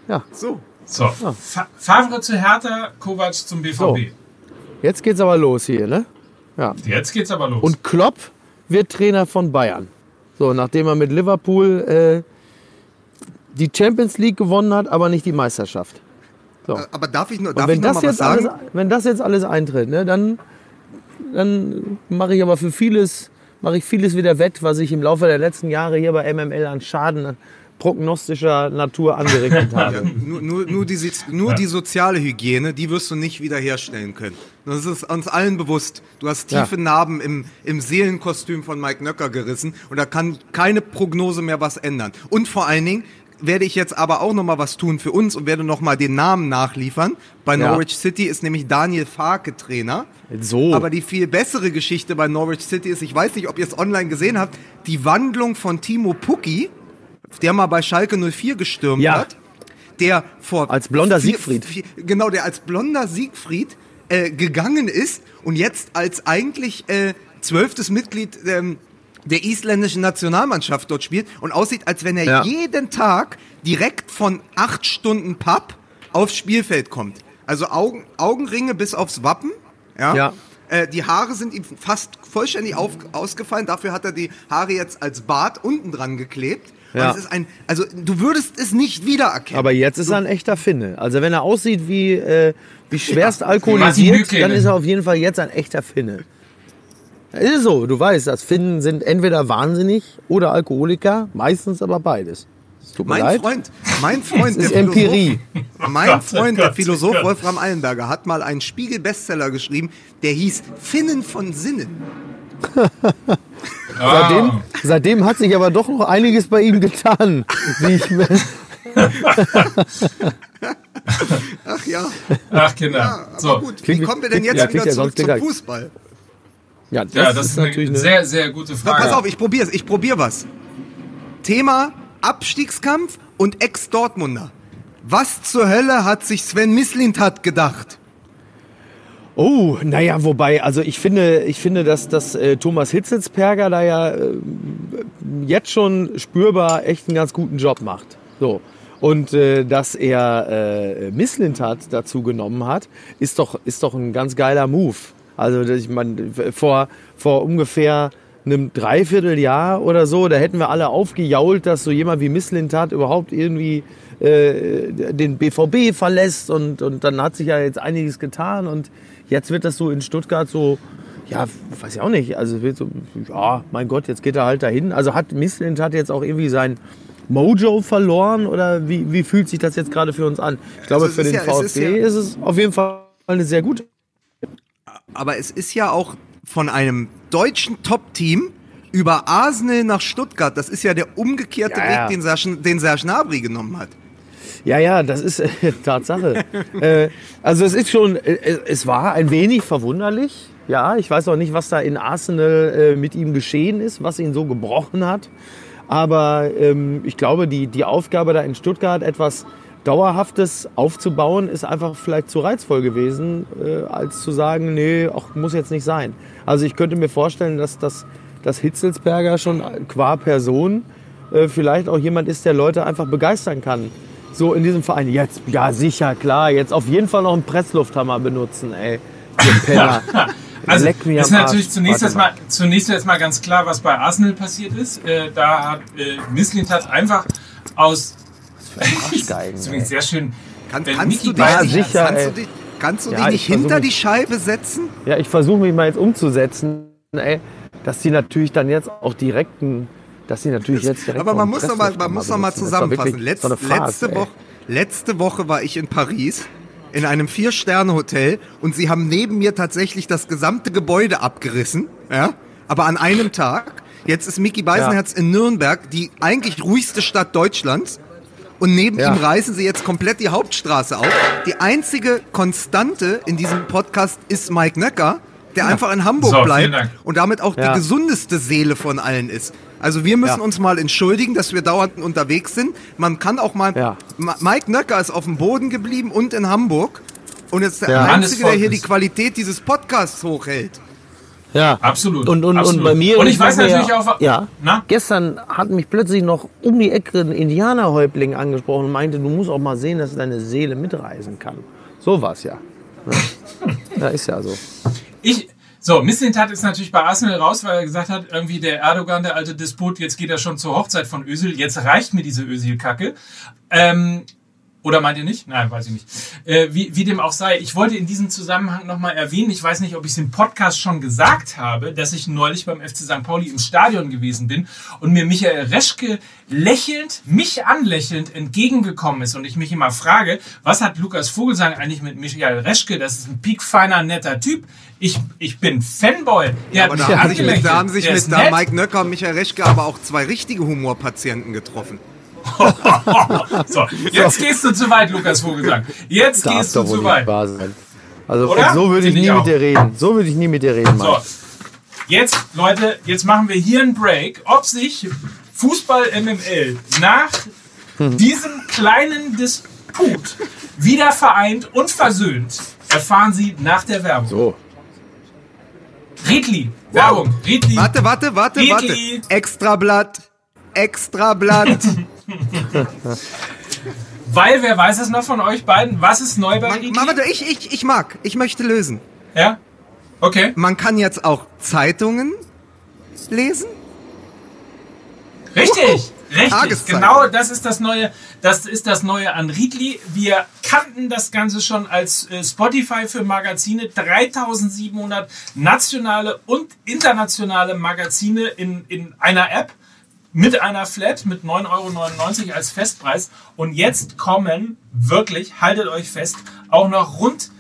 Ja, So. So, Fa Favre zu Hertha, Kovac zum BVB. So. jetzt geht's aber los hier, ne? Ja. Jetzt geht's aber los. Und Klopp wird Trainer von Bayern. So, nachdem er mit Liverpool äh, die Champions League gewonnen hat, aber nicht die Meisterschaft. So. Aber darf ich, noch- Und darf ich wenn noch das, mal was jetzt alles, sagen? wenn das jetzt alles eintritt, ne, dann, dann mache ich aber für vieles, mache ich vieles wieder wett, was ich im Laufe der letzten Jahre hier bei MML an Schaden prognostischer Natur angerichtet habe. Nur, nur, nur, die, nur die soziale Hygiene, die wirst du nicht wiederherstellen können. Das ist uns allen bewusst. Du hast tiefe Ja. Narben im, im Seelenkostüm von Mike Nöcker gerissen und da kann keine Prognose mehr was ändern. Und vor allen Dingen, werde ich jetzt aber auch noch mal was tun für uns und werde noch mal den Namen nachliefern. Bei Ja. Norwich City ist nämlich Daniel Farke Trainer. So. Aber die viel bessere Geschichte bei Norwich City ist, ich weiß nicht, ob ihr es online gesehen habt, die Wandlung von Timo Pukki, der mal bei Schalke 04 gestürmt Ja. hat, der vor Als blonder vier- Siegfried. vier- genau, der als blonder Siegfried äh, gegangen ist und jetzt als eigentlich äh, zwölftes Mitglied ähm, der isländischen Nationalmannschaft dort spielt und aussieht, als wenn er Ja. jeden Tag direkt von acht Stunden Pub aufs Spielfeld kommt. Also Augen, Augenringe bis aufs Wappen. Ja. Ja. Äh, die Haare sind ihm fast vollständig auf, ausgefallen. Dafür hat er die Haare jetzt als Bart unten dran geklebt. Ja. Und es ist ein, also du würdest es nicht wiedererkennen. Aber jetzt ist er ein echter Finne. Also wenn er aussieht wie, äh, wie schwerst alkoholisiert, dann ist er auf jeden Fall jetzt ein echter Finne. Ist so, du weißt, dass Finnen sind entweder wahnsinnig oder Alkoholiker, meistens aber beides. Es tut mir Mein leid. Freund, mein Freund, Das ist der Empirie. Philosoph, mein Gott, Freund, Gott, der Philosoph Gott. Wolfram Eilenberger hat mal einen Spiegel-Bestseller geschrieben, der hieß Finnen von Sinnen. Seitdem, Ah. seitdem hat sich aber doch noch einiges bei ihm getan. Wie ich, Ach ja, Ach, Kinder. ja aber so. gut. Wie kommen wir denn jetzt ja, wieder ja zurück zum. Fußball? Ja, das, Ja, das ist ist eine natürlich eine, sehr, sehr gute Na, Frage. pass auf, ich probiere es, ich probiere was. Thema Abstiegskampf und Ex-Dortmunder. Was zur Hölle hat sich Sven Mislintat gedacht? Oh, naja, wobei, also ich finde, ich finde, dass, dass äh, Thomas Hitzelsperger da ja äh, jetzt schon spürbar echt einen ganz guten Job macht. So. Und äh, dass er äh, Misslintat dazu genommen hat, ist doch, ist doch ein ganz geiler Move. Also ich meine, vor, vor ungefähr einem Dreivierteljahr oder so, da hätten wir alle aufgejault, dass so jemand wie Misslintat überhaupt irgendwie äh, den BVB verlässt und, und dann hat sich ja jetzt einiges getan und jetzt wird das so in Stuttgart so, ja, weiß ich auch nicht, also es wird so, ja, mein Gott, jetzt geht er halt dahin. Also hat Misslintat jetzt auch irgendwie sein Mojo verloren oder wie, wie fühlt sich das jetzt gerade für uns an? Ich glaube, Also für den ja- es ist VfB ja- ist es auf jeden Fall eine sehr gute Aber es ist ja auch von einem deutschen Top-Team über Arsenal nach Stuttgart. Das ist ja der umgekehrte Ja, ja. Weg, den Serge, den Serge Gnabry genommen hat. Ja, ja, das ist äh, Tatsache. äh, also es ist schon, äh, es war ein wenig verwunderlich. Ja, ich weiß auch nicht, was da in Arsenal äh, mit ihm geschehen ist, was ihn so gebrochen hat. Aber ähm, ich glaube, die, die Aufgabe da in Stuttgart etwas Dauerhaftes aufzubauen, ist einfach vielleicht zu reizvoll gewesen, äh, als zu sagen, nee, auch muss jetzt nicht sein. Also ich könnte mir vorstellen, dass das dass Hitzelsberger schon qua Person äh, vielleicht auch jemand ist, der Leute einfach begeistern kann. So in diesem Verein. Jetzt, ja sicher, klar, jetzt auf jeden Fall noch einen Presslufthammer benutzen, ey. Penner. Also, Leck mich ist natürlich zunächst erstmal, zunächst erstmal ganz klar, was bei Arsenal passiert ist. Äh, da hat äh, Misslint hat einfach aus. Arschgeigen, das ist sehr schön. Kann, kannst, du dich, Ja, sicher, kannst, du dich, kannst du Ja, dich ich nicht hinter versuch- die Scheibe setzen? Ja, ich versuche mich mal jetzt umzusetzen, ey, dass die natürlich dann jetzt auch direkten, dass die natürlich jetzt direkt Aber man muss noch mal, man Presslufthammer muss noch mal doch zusammenfassen. Letz, so Farce, letzte. Woche, letzte Woche war ich in Paris in einem Vier-Sterne-Hotel und sie haben neben mir tatsächlich das gesamte Gebäude abgerissen. Ja? Aber an einem Tag. Jetzt ist Mickey Beisenherz in Nürnberg, die eigentlich ruhigste Stadt Deutschlands. Und neben Ja. ihm reißen sie jetzt komplett die Hauptstraße auf. Die einzige Konstante in diesem Podcast ist Mike Nöcker, der einfach in Hamburg So, bleibt und damit auch Ja. die gesundeste Seele von allen ist. Also wir müssen Ja. uns mal entschuldigen, dass wir dauernd unterwegs sind. Man kann auch mal. Ja. Ma- Mike Nöcker ist auf dem Boden geblieben und in Hamburg. Und ist der Ja. Einzige, der hier die. Qualität dieses Podcasts hochhält. Ja. Absolut. Und, und, absolut. und bei mir. Und ich weiß natürlich ja, auch. Ja. Na? Gestern hat mich plötzlich noch um die Ecke ein Indianerhäuptling angesprochen und meinte, du musst auch mal sehen, dass deine Seele mitreisen kann. So war's ja. Ja, ist ja so. Ich, so, Misslintat ist natürlich bei Arsenal raus, weil er gesagt hat, irgendwie der Erdogan, der alte Despot, jetzt geht er schon zur Hochzeit von Özil, jetzt reicht mir diese Özil-Kacke. Ähm, oder meint ihr nicht? Nein, weiß ich nicht. Äh, wie, wie dem auch sei, ich wollte in diesem Zusammenhang nochmal erwähnen, ich weiß nicht, ob ich es im Podcast schon gesagt habe, dass ich neulich beim FC St. Pauli im Stadion gewesen bin und mir Michael Reschke lächelnd, mich anlächelnd entgegengekommen ist und ich mich immer frage, was hat Lukas Vogelsang eigentlich mit Michael Reschke? Das ist ein piekfeiner, netter Typ. Ich, ich bin Fanboy. Der Aber hat da mich haben sich mit, da haben sich Der mit da. Mike Nöcker und Michael Reschke aber auch zwei richtige Humorpatienten getroffen. so, jetzt gehst du zu weit, Lukas Vogelsang. Jetzt Darf gehst du zu weit. Also Oder? so würde ich nie auch. mit dir reden. So würde ich nie mit dir reden, Mann. So, jetzt, Leute, jetzt machen wir hier einen Break. Ob sich Fußball MML nach diesem kleinen Disput wieder vereint und versöhnt, erfahren Sie nach der Werbung. So. Riedli, Werbung, Riedli. Warte, warte, warte, warte. Riedli. Extrablatt. Extrablatt. Weil, wer weiß es noch von euch beiden? Was ist neu bei Man, warte, ich, ich, ich mag. Ich möchte lösen. Ja? Okay. Man kann jetzt auch Zeitungen lesen. Richtig, richtig. Tageszeitung. Genau, das ist das neue, das ist das neue an Riedli. Wir kannten das Ganze schon als äh, Spotify für Magazine. 3700 nationale und internationale Magazine in, in einer App mit einer Flat mit 9,99 Euro als Festpreis. Und jetzt kommen wirklich, haltet euch fest, auch noch rund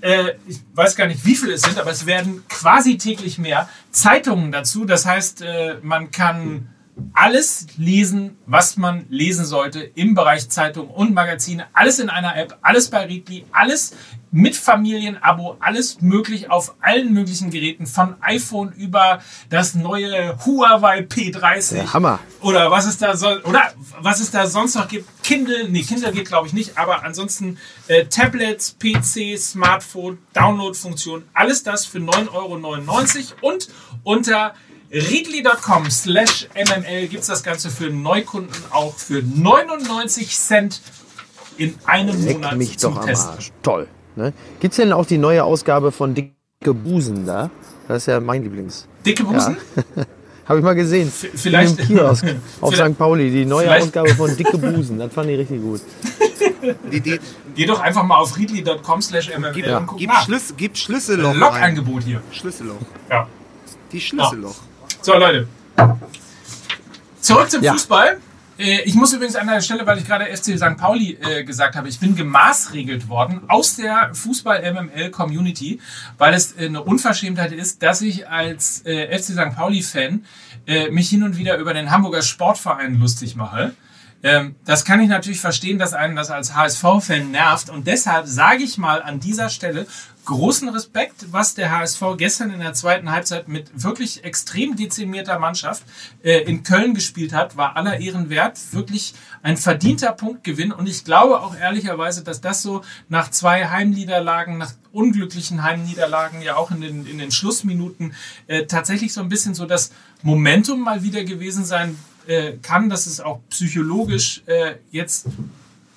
äh, ich weiß gar nicht, wie viele es sind, aber es werden quasi täglich mehr Zeitungen dazu. Das heißt, äh, man kann alles lesen, was man lesen sollte im Bereich Zeitung und Magazine. Alles in einer App, alles bei Readly, alles mit Familienabo, alles möglich auf allen möglichen Geräten, von iPhone über das neue Huawei P30 Der Hammer. oder was es da soll oder was es da sonst noch gibt. Kindle, nee, Kindle geht glaube ich nicht, aber ansonsten äh, Tablets, PC, Smartphone, Download-Funktion, alles das für 9,99 Euro und unter readly.com slash mml gibt es das Ganze für Neukunden auch für 99 Cent in einem Leck Monat mich zum doch am Testen. Arsch. Toll. Ne? Gibt es denn auch die neue Ausgabe von Dicke Busen da? Das ist ja mein Lieblings. Dicke Busen? Habe ich mal gesehen. vielleicht- In dem Kiosk auf Vielleicht- St. Pauli. Die neue vielleicht- Ausgabe von Dicke Busen. Das fand ich richtig gut. Die, die, Geh doch einfach mal auf readly.com slash mml gib, und guck gib, nach. Schlüs, gib Schlüsselloch ein. Log-Angebot hier. Schlüsselloch. Ja. Die Schlüsselloch. So, Leute. Zurück zum Ja. Fußball. Äh, Ich muss übrigens an der Stelle, weil ich gerade FC St. Pauli äh, gesagt habe, ich bin gemaßregelt worden aus der Fußball-MML-Community, weil es äh, eine Unverschämtheit ist, dass ich als äh, FC St. Pauli-Fan äh, mich hin und wieder über den Hamburger Sportverein lustig mache. Ähm, das kann ich natürlich verstehen, dass einen das als HSV-Fan nervt. Und deshalb sage ich mal an dieser Stelle großen Respekt, was der HSV gestern in der zweiten Halbzeit mit wirklich extrem dezimierter Mannschaft äh, in Köln gespielt hat, war aller Ehren wert. Wirklich ein verdienter Punktgewinn. Und ich glaube auch ehrlicherweise, dass das so nach zwei Heimniederlagen, nach unglücklichen Heimniederlagen, ja auch in den, in den Schlussminuten, äh, tatsächlich so ein bisschen so das Momentum mal wieder gewesen sein äh, kann, dass es auch psychologisch äh, jetzt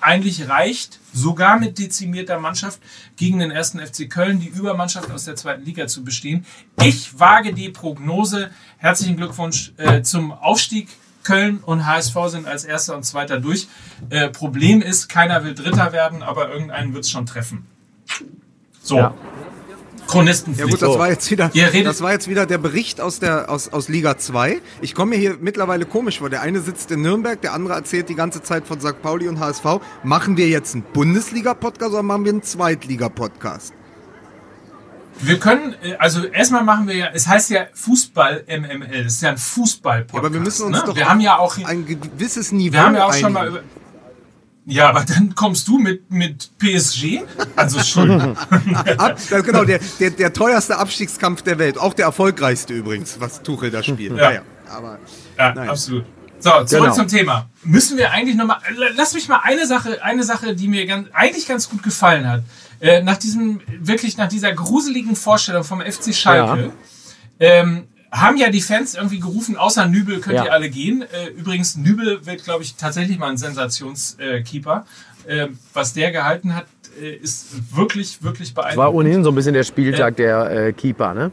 eigentlich reicht, sogar mit dezimierter Mannschaft gegen den ersten FC Köln die Übermannschaft aus der zweiten Liga zu bestehen. Ich wage die Prognose. Herzlichen Glückwunsch äh, zum Aufstieg. Köln und HSV sind als erster und zweiter durch. Äh, Problem ist, keiner will Dritter werden, aber irgendeinen wird es schon treffen. So. Ja. Chronistenpflicht. Ja gut, das war jetzt wieder, das war jetzt wieder der Bericht aus der aus, aus Liga 2. Ich komme mir hier mittlerweile komisch vor. Der eine sitzt in Nürnberg, der andere erzählt die ganze Zeit von St. Pauli und HSV. Machen wir jetzt einen Bundesliga-Podcast oder machen wir einen Zweitliga-Podcast? Wir können, äh, also erstmal machen wir ja, es heißt ja Fußball MML, das ist ja ein Fußball-Podcast. Ja, aber wir müssen uns ne? doch Wir haben ja auch, ein gewisses Niveau wir haben ja auch schon mal über. Ja, aber dann kommst du mit, mit PSG? Also Entschuldigung. Ab, genau, der, der, der teuerste Abstiegskampf der Welt. Auch der erfolgreichste übrigens, was Tuchel da spielt. Ja. Naja, aber Ja, Nein. absolut. So, zurück Genau. zum Thema. Müssen wir eigentlich nochmal, lass mich mal eine Sache, eine Sache, die mir ganz, eigentlich ganz gut gefallen hat. Äh, nach diesem, wirklich nach dieser gruseligen Vorstellung vom FC Schalke, ähm, haben ja die Fans irgendwie gerufen, außer Nübel könnt Ja. ihr alle gehen. Äh, übrigens, Nübel wird, glaube ich, tatsächlich mal ein Sensationskeeper. Äh, was der gehalten hat, äh, ist wirklich, wirklich Das war beeindruckend. ohnehin so ein bisschen der Spieltag der Keeper, ne?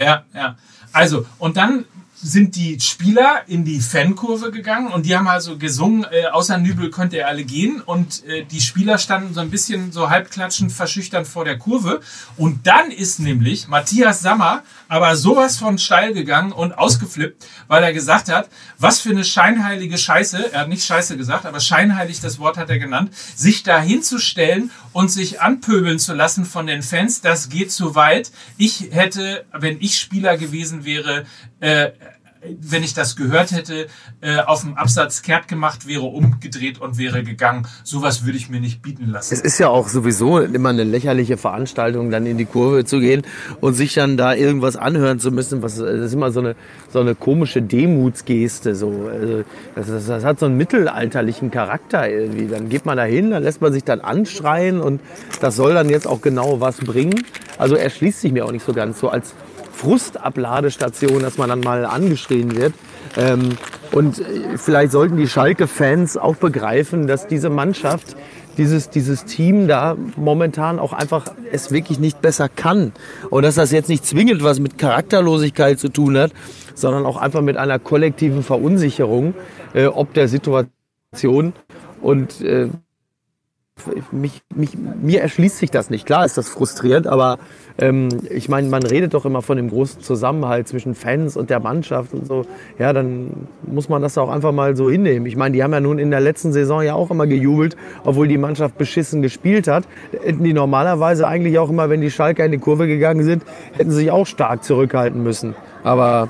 Ja, ja. Also, und dann sind die Spieler in die Fankurve gegangen und die haben also gesungen, äh, außer Nübel könnt ihr alle gehen. Und äh, die Spieler standen so ein bisschen so halbklatschend, verschüchtert vor der Kurve. Und dann ist nämlich Matthias Sammer aber sowas von steil gegangen und ausgeflippt, weil er gesagt hat, was für eine scheinheilige Scheiße, er hat nicht Scheiße gesagt, aber scheinheilig, das Wort hat er genannt, sich da hinzustellen und sich anpöbeln zu lassen von den Fans, das geht zu weit. Ich hätte, wenn ich Spieler gewesen wäre, äh, wenn ich das gehört hätte, äh, auf dem Absatz kehrt gemacht, wäre umgedreht und wäre gegangen. Sowas würde ich mir nicht bieten lassen. Es ist ja auch sowieso immer eine lächerliche Veranstaltung, dann in die Kurve zu gehen und sich dann da irgendwas anhören zu müssen. Was, das ist immer so eine, so eine komische Demutsgeste. So. Also das, das, das hat so einen mittelalterlichen Charakter irgendwie. Dann geht man da hin, dann lässt man sich dann anschreien und das soll dann jetzt auch genau was bringen. Also erschließt sich mir auch nicht so ganz so als Frustabladestation, dass man dann mal angeschrien wird. Ähm, und äh, vielleicht sollten die Schalke-Fans auch begreifen, dass diese Mannschaft, dieses, dieses Team da momentan auch einfach es wirklich nicht besser kann. Und dass das jetzt nicht zwingend was mit Charakterlosigkeit zu tun hat, sondern auch einfach mit einer kollektiven Verunsicherung äh, ob der Situation. Und äh, mich, mich, mir erschließt sich das nicht. Klar ist das frustrierend, aber ähm, ich meine, man redet doch immer von dem großen Zusammenhalt zwischen Fans und der Mannschaft und so. Ja, dann muss man das auch einfach mal so hinnehmen. Ich meine, die haben ja nun in der letzten Saison ja auch immer gejubelt, obwohl die Mannschaft beschissen gespielt hat. Hätten die normalerweise eigentlich auch immer, wenn die Schalker in die Kurve gegangen sind, hätten sie sich auch stark zurückhalten müssen. Aber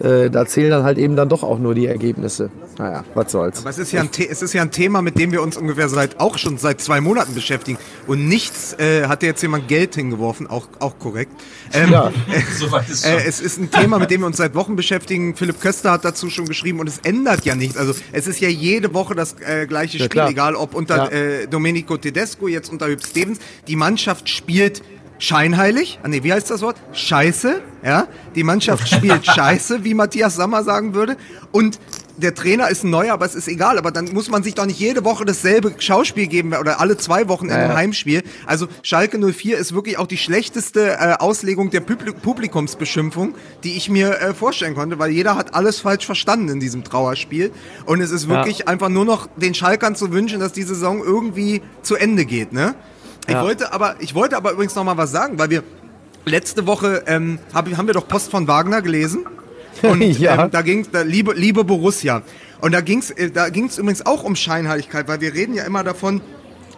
äh, da zählen dann halt eben dann doch auch nur die Ergebnisse. Naja, was soll's. Aber es ist, ja ein es ist ja ein Thema, mit dem wir uns ungefähr seit auch schon seit zwei Monaten beschäftigen. Und nichts äh, hat jetzt jemand Geld hingeworfen, auch, auch korrekt. Ähm, ja, soweit ist äh, es ist ein Thema, mit dem wir uns seit Wochen beschäftigen. Philipp Köster hat dazu schon geschrieben und es ändert ja nichts. Also es ist ja jede Woche das äh, gleiche Spiel, ja, egal ob unter ja. äh, Domenico Tedesco, jetzt unter Hüb Stevens. Die Mannschaft spielt scheinheilig, ah nee, wie heißt das Wort? Scheiße, ja. Die Mannschaft spielt Scheiße, wie Matthias Sammer sagen würde. Und der Trainer ist neuer, aber es ist egal. Aber dann muss man sich doch nicht jede Woche dasselbe Schauspiel geben oder alle zwei Wochen in einem ja. Heimspiel. Also Schalke 04 ist wirklich auch die schlechteste äh, Auslegung der Publik Publikumsbeschimpfung, die ich mir äh, vorstellen konnte, weil jeder hat alles falsch verstanden in diesem Trauerspiel. Und es ist wirklich ja. einfach nur noch den Schalkern zu wünschen, dass die Saison irgendwie zu Ende geht, ne? Ich wollte aber, ich wollte aber übrigens noch mal was sagen, weil wir letzte Woche ähm, hab, haben wir doch Post von Wagner gelesen. Und ja. ähm, da ging es, liebe, liebe Borussia. Und da ging es äh, da ging's übrigens auch um Scheinheiligkeit, weil wir reden ja immer davon,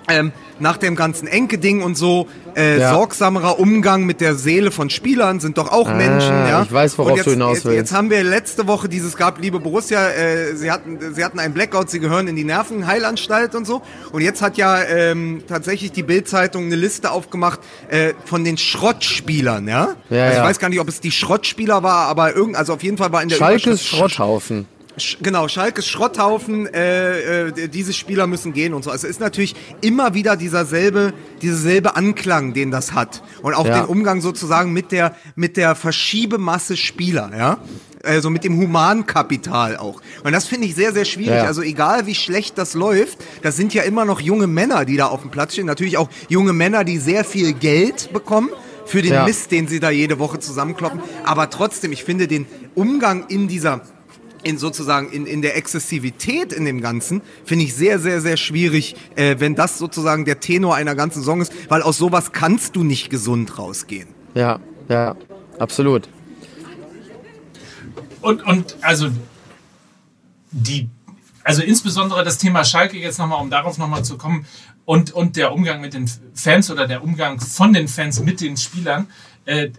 ähm, nach dem ganzen Enke-Ding und so, äh, ja. sorgsamerer Umgang mit der Seele von Spielern sind doch auch ah, Menschen. Ja? Ich weiß, worauf jetzt, du hinaus willst. Jetzt, haben wir letzte Woche dieses gab, liebe Borussia, äh, sie, hatten, sie hatten einen Blackout, sie gehören in die Nervenheilanstalt und so. Und jetzt hat ja ähm, tatsächlich die Bild-Zeitung eine Liste aufgemacht äh, von den Schrottspielern. Ja? ja also ich weiß gar nicht, ob es die Schrottspieler war, aber irgend, also auf jeden Fall war in der Schalkes Schrotthaufen. Genau, Schalkes Schrotthaufen, äh, äh, diese Spieler müssen gehen und so. Also es ist natürlich immer wieder dieser selbe, dieser selbe Anklang, den das hat. Und auch ja. den Umgang sozusagen mit der, mit der Verschiebemasse Spieler, ja. Also mit dem Humankapital auch. Und das finde ich sehr, sehr schwierig. Ja. Also egal wie schlecht das läuft, das sind ja immer noch junge Männer, die da auf dem Platz stehen. Natürlich auch junge Männer, die sehr viel Geld bekommen für den ja. Mist, den sie da jede Woche zusammenkloppen. Aber trotzdem, ich finde den Umgang in dieser in sozusagen in, in der Exzessivität in dem Ganzen finde ich sehr, sehr, sehr schwierig, äh, wenn das sozusagen der Tenor einer ganzen Song ist, weil aus sowas kannst du nicht gesund rausgehen. Ja, ja, absolut. Und, und also die, also insbesondere das Thema Schalke jetzt nochmal, um darauf nochmal zu kommen, und, und der Umgang mit den Fans oder der Umgang von den Fans mit den Spielern, äh,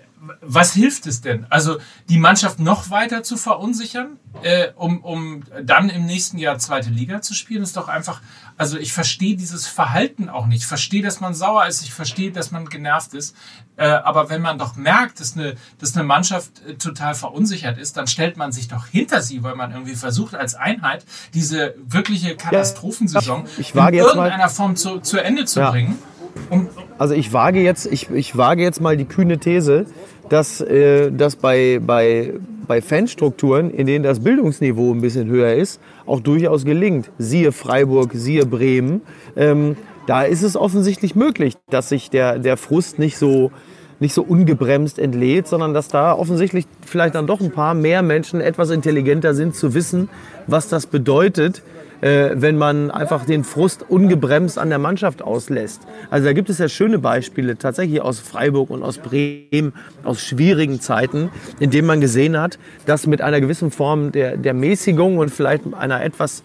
was hilft es denn? Also die Mannschaft noch weiter zu verunsichern, äh, um, um dann im nächsten Jahr zweite Liga zu spielen, ist doch einfach, also ich verstehe dieses Verhalten auch nicht. Ich verstehe, dass man sauer ist, ich verstehe, dass man genervt ist. Äh, aber wenn man doch merkt, dass eine, dass eine Mannschaft äh, total verunsichert ist, dann stellt man sich doch hinter sie, weil man irgendwie versucht, als Einheit diese wirkliche Katastrophensaison ja, in irgendeiner Form zu, zu Ende zu ja. bringen. Und, also ich wage jetzt, ich, ich wage jetzt mal die kühne These, dass, äh, dass bei, bei, bei Fanstrukturen, in denen das Bildungsniveau ein bisschen höher ist, auch durchaus gelingt. Siehe Freiburg, siehe Bremen. Ähm, da ist es offensichtlich möglich, dass sich der, der Frust nicht so, nicht so ungebremst entlädt, sondern dass da offensichtlich vielleicht dann doch ein paar mehr Menschen etwas intelligenter sind, zu wissen, was das bedeutet, äh, wenn man einfach den Frust ungebremst an der Mannschaft auslässt. Also da gibt es ja schöne Beispiele tatsächlich aus Freiburg und aus Bremen, aus schwierigen Zeiten, in denen man gesehen hat, dass mit einer gewissen Form der, der Mäßigung und vielleicht einer etwas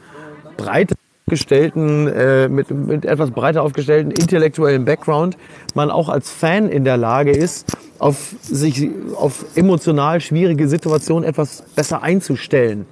breiteren aufgestellten, äh, mit, mit etwas breiter aufgestellten intellektuellen Background man auch als Fan in der Lage ist, auf sich auf emotional schwierige Situationen etwas besser einzustellen.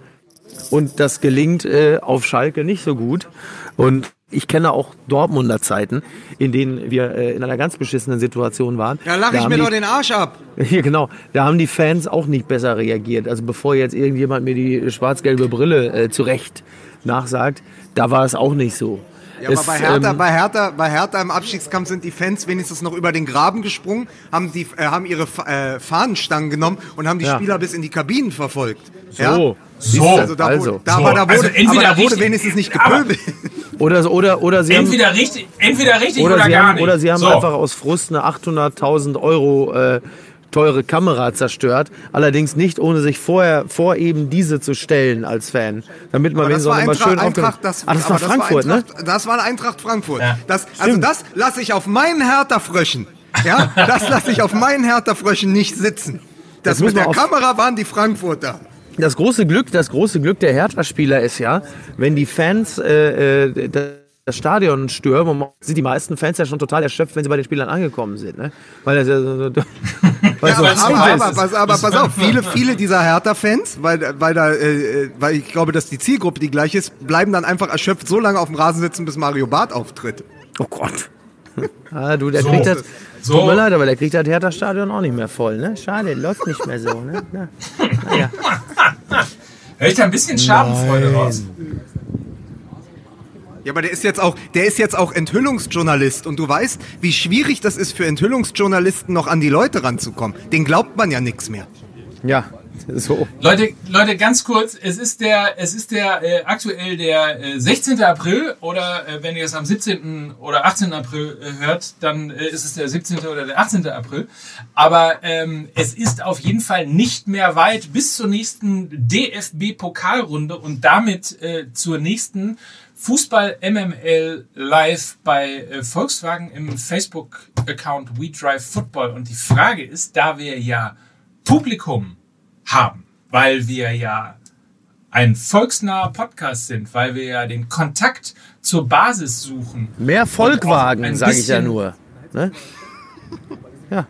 Und das gelingt äh, auf Schalke nicht so gut. Und ich kenne auch Dortmunder Zeiten, in denen wir äh, in einer ganz beschissenen Situation waren. Ja, lach Da ich mir die- doch den Arsch ab. Ja, genau. Da haben die Fans auch nicht besser reagiert. Also bevor jetzt irgendjemand mir die schwarz-gelbe Brille äh, zurecht nachsagt, da war es auch nicht so. Ja, es, aber bei Hertha, ähm, bei, Hertha, bei Hertha im Abstiegskampf sind die Fans wenigstens noch über den Graben gesprungen, haben, die, äh, haben ihre äh, Fahnenstangen genommen und haben die Ja. Spieler bis in die Kabinen verfolgt. so. So. Also da, Also. wurde, da, So. da wurde, Also entweder aber da wurde richtig- wenigstens nicht gepöbelt. Oder, oder, oder sie haben, Entweder richtig, entweder richtig oder, oder sie gar haben, nicht. oder sie haben so. einfach aus Frust eine 800.000 Euro äh, teure Kamera zerstört. Allerdings nicht, ohne sich vorher vor eben diese zu stellen als Fan. Damit man das wenigstens war auch nochmal Eintracht, schön Eintracht, das, Ah, das war Frankfurt, ne? Eintracht, Das war Eintracht Frankfurt. Ja. Das, also das lasse ich auf meinen Hertha-Fröschen. Ja, das lasse ich auf meinen Hertha-Fröschen nicht sitzen. Das muss mit der Kamera waren die Frankfurter. Das große Glück, das große Glück der Hertha-Spieler ist ja, wenn die Fans äh, äh, das Stadion stürmen, und man- sind die meisten Fans ja schon total erschöpft, wenn sie bei den Spielern angekommen sind, ne? Weil das ja so, so, weil Ja, so aber, aber, pass, aber pass auf, viele, viele dieser Hertha-Fans, weil, weil, da, äh, weil ich glaube, dass die Zielgruppe die gleiche ist, bleiben dann einfach erschöpft so lange auf dem Rasen sitzen, bis Mario Barth auftritt. oh Gott. Ah, du, der So. kriegt das, So. tut mir leid, aber der kriegt das Hertha-Stadion auch nicht mehr voll, ne? Schade, läuft nicht mehr so, ne? Na, naja. Hör ich da ein bisschen Schadenfreude raus? Ja, aber der ist jetzt auch, der ist jetzt auch Enthüllungsjournalist und du weißt, wie schwierig das ist für Enthüllungsjournalisten noch an die Leute ranzukommen. Den glaubt man ja nichts mehr. Ja, so. Leute, Leute, ganz kurz, es ist der, es ist der äh, aktuell der äh, 16. April oder äh, wenn ihr es am 17. oder 18. April äh, hört, dann äh, ist es der 17. oder der 18. April. Aber ähm, es ist auf jeden Fall nicht mehr weit bis zur nächsten DFB-Pokalrunde und damit äh, zur nächsten Fußball MML live bei äh, Volkswagen im Facebook-Account We Drive Football. Und die Frage ist, da wir ja Publikum haben, weil wir ja ein volksnaher Podcast sind, weil wir ja den Kontakt zur Basis suchen. Mehr Volkwagen, ein sage ich ja nur. Ne? Ja.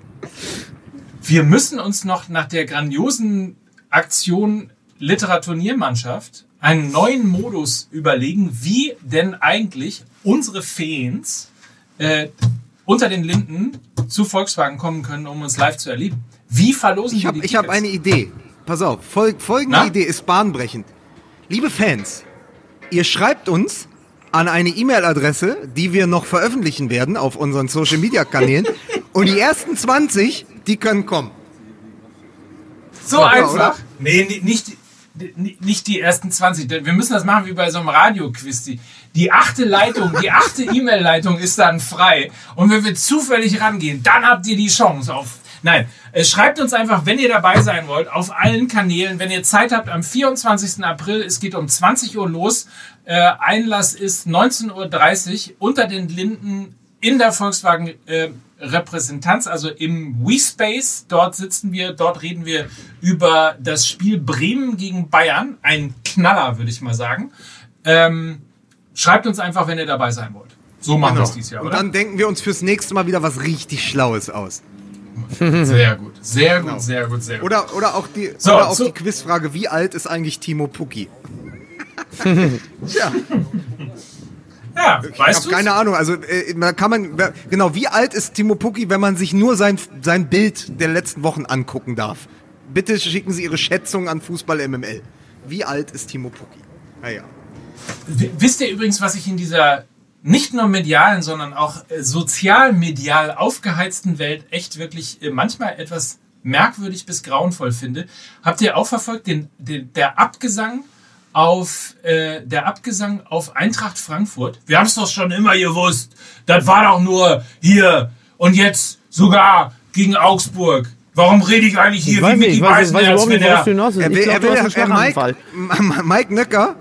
Wir müssen uns noch nach der grandiosen Aktion Literaturniermannschaft einen neuen Modus überlegen, wie denn eigentlich unsere Fans äh, unter den Linden zu Volkswagen kommen können, um uns live zu erleben. Wie verlosen Ich wir habe die ich hab Tickets? eine Idee. Pass auf, fol folgende Na? Idee ist bahnbrechend. Liebe Fans, ihr schreibt uns an eine E-Mail-Adresse, die wir noch veröffentlichen werden auf unseren Social-Media-Kanälen. und die ersten 20, die können kommen. So einfach. oder? Nee, ni- nicht, ni- nicht die ersten 20. denn Wir müssen das machen wie bei so einem Radioquiz. Die, die achte Leitung, die achte E-Mail-Leitung ist dann frei. Und wenn wir zufällig rangehen, dann habt ihr die Chance auf. Nein, äh, schreibt uns einfach, wenn ihr dabei sein wollt, auf allen Kanälen. Wenn ihr Zeit habt, am 24. April, es geht um 20 Uhr los. Äh, Einlass ist 19.30 Uhr unter den Linden in der Volkswagen äh, Repräsentanz, also im WeSpace. Dort sitzen wir, dort reden wir über das Spiel Bremen gegen Bayern. Ein Knaller, würde ich mal sagen. Ähm, schreibt uns einfach, wenn ihr dabei sein wollt. So machen wir es dieses Jahr, und oder? dann denken wir uns fürs nächste Mal wieder was richtig Schlaues aus. sehr gut, sehr gut, sehr gut, sehr gut. Oder, oder auch, die, So, oder auch so- die Quizfrage, wie alt ist eigentlich Timo Pucki? Tja, ja, ich weißt habe du? keine Ahnung. Also äh, da kann man, genau, wie alt ist Timo Pucki, wenn man sich nur sein, sein Bild der letzten Wochen angucken darf? Bitte schicken Sie Ihre Schätzung an Fußball MML. Wie alt ist Timo Pucki? Naja. Wisst ihr übrigens, was ich in dieser nicht nur medialen, sondern auch äh, sozial-medial aufgeheizten Welt echt wirklich äh, manchmal etwas merkwürdig bis grauenvoll finde? Habt ihr auch verfolgt den, den der Abgesang auf äh, der Abgesang auf Eintracht Frankfurt? Wir haben es doch schon immer gewusst. Das war doch nur hier und jetzt sogar gegen Augsburg. Warum rede ich eigentlich hier Ich wie Micky Beisenherz, er. Er will, glaube, er will, Mike, Mike Nöcker,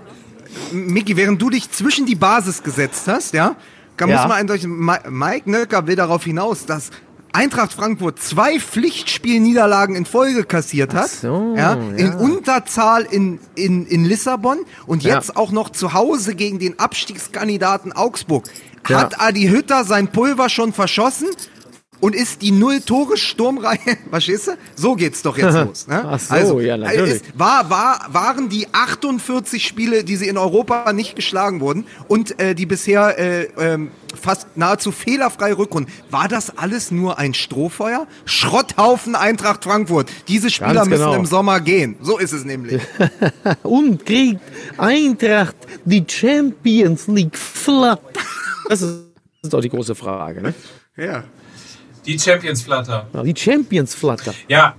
Miki, während du dich zwischen die Basis gesetzt hast, ja, da Ja. muss man eindeutig, Mi- Mike Nöcker will darauf hinaus, dass Eintracht Frankfurt zwei Pflichtspielniederlagen in Folge kassiert hat. so, ja, In ja. Unterzahl in, in, in Lissabon und Ja. jetzt auch noch zu Hause gegen den Abstiegskandidaten Augsburg. Ja. Hat Adi Hütter sein Pulver schon verschossen? Und ist die Null-Tore-Sturmreihe, verstehst du? So geht's doch jetzt los. Ne? Ach so, ja, natürlich. Es war, war, waren die 48 Spiele, die sie in Europa nicht geschlagen wurden und äh, die bisher äh, ähm, fast nahezu fehlerfreie Rückrunde, war das alles nur ein Strohfeuer? Schrotthaufen Eintracht Frankfurt. Diese Spieler Ganz müssen genau. im Sommer gehen. So ist es nämlich. Und kriegt Eintracht die Champions League flat? Das ist, das ist doch die große Frage. Ne? ja. Die Champions Flatter. Ja, Die Champions Flatter. Ja.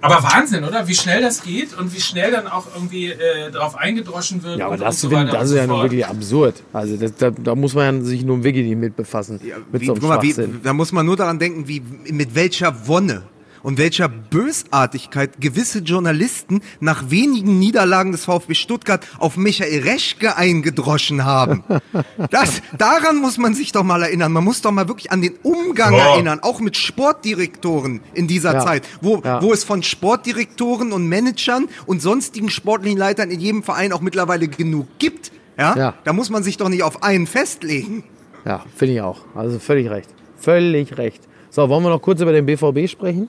Aber Wahnsinn, oder? Wie schnell das geht und wie schnell dann auch irgendwie äh, darauf eingedroschen wird. Ja, aber und, das, und so weiter das ist so ja nun wirklich absurd. Also das, da, da muss man ja sich nun wirklich nicht mit befassen. mit Wie, so einem guck mal, wie, da muss man nur daran denken, wie, mit welcher Wonne und welcher Bösartigkeit gewisse Journalisten nach wenigen Niederlagen des VfB Stuttgart auf Michael Reschke eingedroschen haben. Das, daran muss man sich doch mal erinnern. Man muss doch mal wirklich an den Umgang Ja. erinnern, auch mit Sportdirektoren in dieser Ja. Zeit, wo, Ja. wo es von Sportdirektoren und Managern und sonstigen sportlichen Leitern in jedem Verein auch mittlerweile genug gibt. Ja? Ja. Da muss man sich doch nicht auf einen festlegen. Ja, finde ich auch. Also völlig recht. Völlig recht. So, wollen wir noch kurz über den BVB sprechen?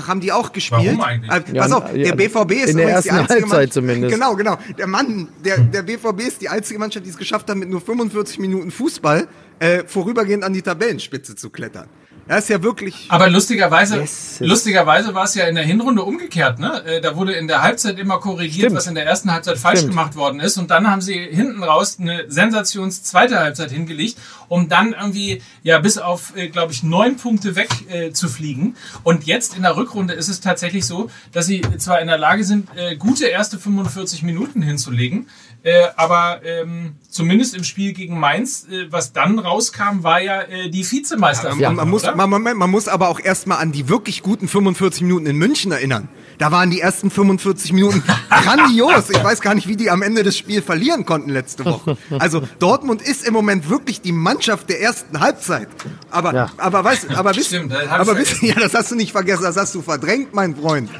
Ach, haben die auch gespielt? Warum eigentlich? Äh, Ja, pass auf, ja, der BVB ist in der übrigens die ersten einzige Halbzeit Mann- zumindest. Genau, genau. Der Mann, der, der BVB ist die einzige Mannschaft, die es geschafft hat, mit nur 45 Minuten Fußball äh, vorübergehend an die Tabellenspitze zu klettern. Er ist ja wirklich. Aber lustigerweise, Yes. lustigerweise war es ja in der Hinrunde umgekehrt. Ne? Äh, Da wurde in der Halbzeit immer korrigiert, Stimmt. was in der ersten Halbzeit falsch Stimmt. gemacht worden ist. Und dann haben sie hinten raus eine sensations zweite Halbzeit hingelegt, um dann irgendwie ja bis auf, äh, glaube ich, neun Punkte weg äh, zu fliegen. Und jetzt in der Rückrunde ist es tatsächlich so, dass sie zwar in der Lage sind, äh, gute erste 45 Minuten hinzulegen, äh, aber ähm, zumindest im Spiel gegen Mainz, äh, was dann rauskam, war ja die Vizemeisterschaft. man, man, muss? Man, man, man muss aber auch erstmal an die wirklich guten 45 Minuten in München erinnern. Da waren die ersten 45 Minuten grandios. Ich weiß gar nicht, wie die am Ende des Spiels verlieren konnten letzte Woche. Also Dortmund ist im Moment wirklich die Mannschaft der ersten Halbzeit. Aber, Ja. aber weißt, aber wisst, Stimmt, aber wisst, ja, das hast du nicht vergessen, das hast du verdrängt, mein Freund.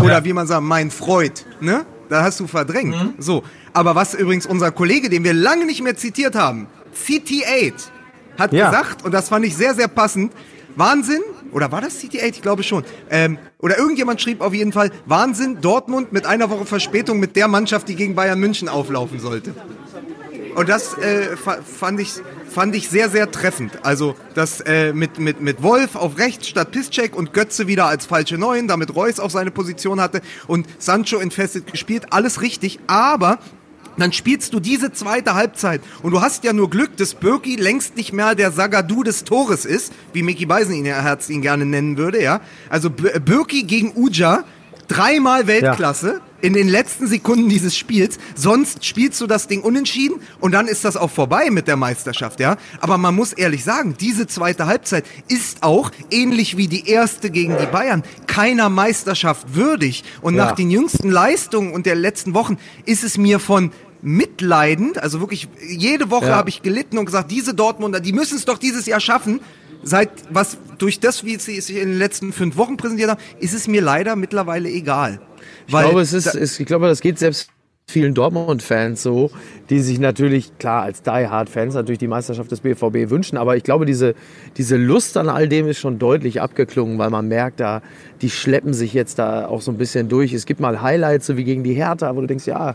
Oder Ja. wie man sagt, mein Freund, ne? Da hast du verdrängt. Mhm. So. Aber was übrigens unser Kollege, den wir lange nicht mehr zitiert haben, CT8, hat Ja. gesagt, und das fand ich sehr, sehr passend, Wahnsinn, oder war das CT8? Ich glaube schon. Ähm, oder irgendjemand schrieb auf jeden Fall, Wahnsinn, Dortmund mit einer Woche Verspätung mit der Mannschaft, die gegen Bayern München auflaufen sollte. Und das äh, fa- fand, ich, fand ich sehr, sehr treffend. Also das äh, mit, mit, mit Wolf auf rechts statt Piszczek und Götze wieder als falsche Neun, damit Reus auch seine Position hatte und Sancho entfestet gespielt, alles richtig. Aber dann spielst du diese zweite Halbzeit und du hast ja nur Glück, dass Birki längst nicht mehr der Sagadu des Tores ist, wie Mickey Beisen ihn, Herz ihn gerne nennen würde, ja. Also Birki gegen Uja, dreimal Weltklasse in den letzten Sekunden dieses Spiels. Sonst spielst du das Ding unentschieden und dann ist das auch vorbei mit der Meisterschaft, ja. Aber man muss ehrlich sagen, diese zweite Halbzeit ist auch ähnlich wie die erste gegen die Bayern keiner Meisterschaft würdig. Und Ja. nach den jüngsten Leistungen und der letzten Wochen ist es mir von mitleidend, also wirklich jede Woche Ja. habe ich gelitten und gesagt, diese Dortmunder, die müssen es doch dieses Jahr schaffen. Seit was durch das, wie sie sich in den letzten fünf Wochen präsentiert haben, ist es mir leider mittlerweile egal. Ich glaube, es ist, es, ich glaube, das geht selbst vielen Dortmund-Fans so, die sich natürlich, klar, als Die-Hard-Fans natürlich die Meisterschaft des BVB wünschen, aber ich glaube, diese, diese Lust an all dem ist schon deutlich abgeklungen, weil man merkt, da, die schleppen sich jetzt da auch so ein bisschen durch. Es gibt mal Highlights, so wie gegen die Hertha, wo du denkst, ja,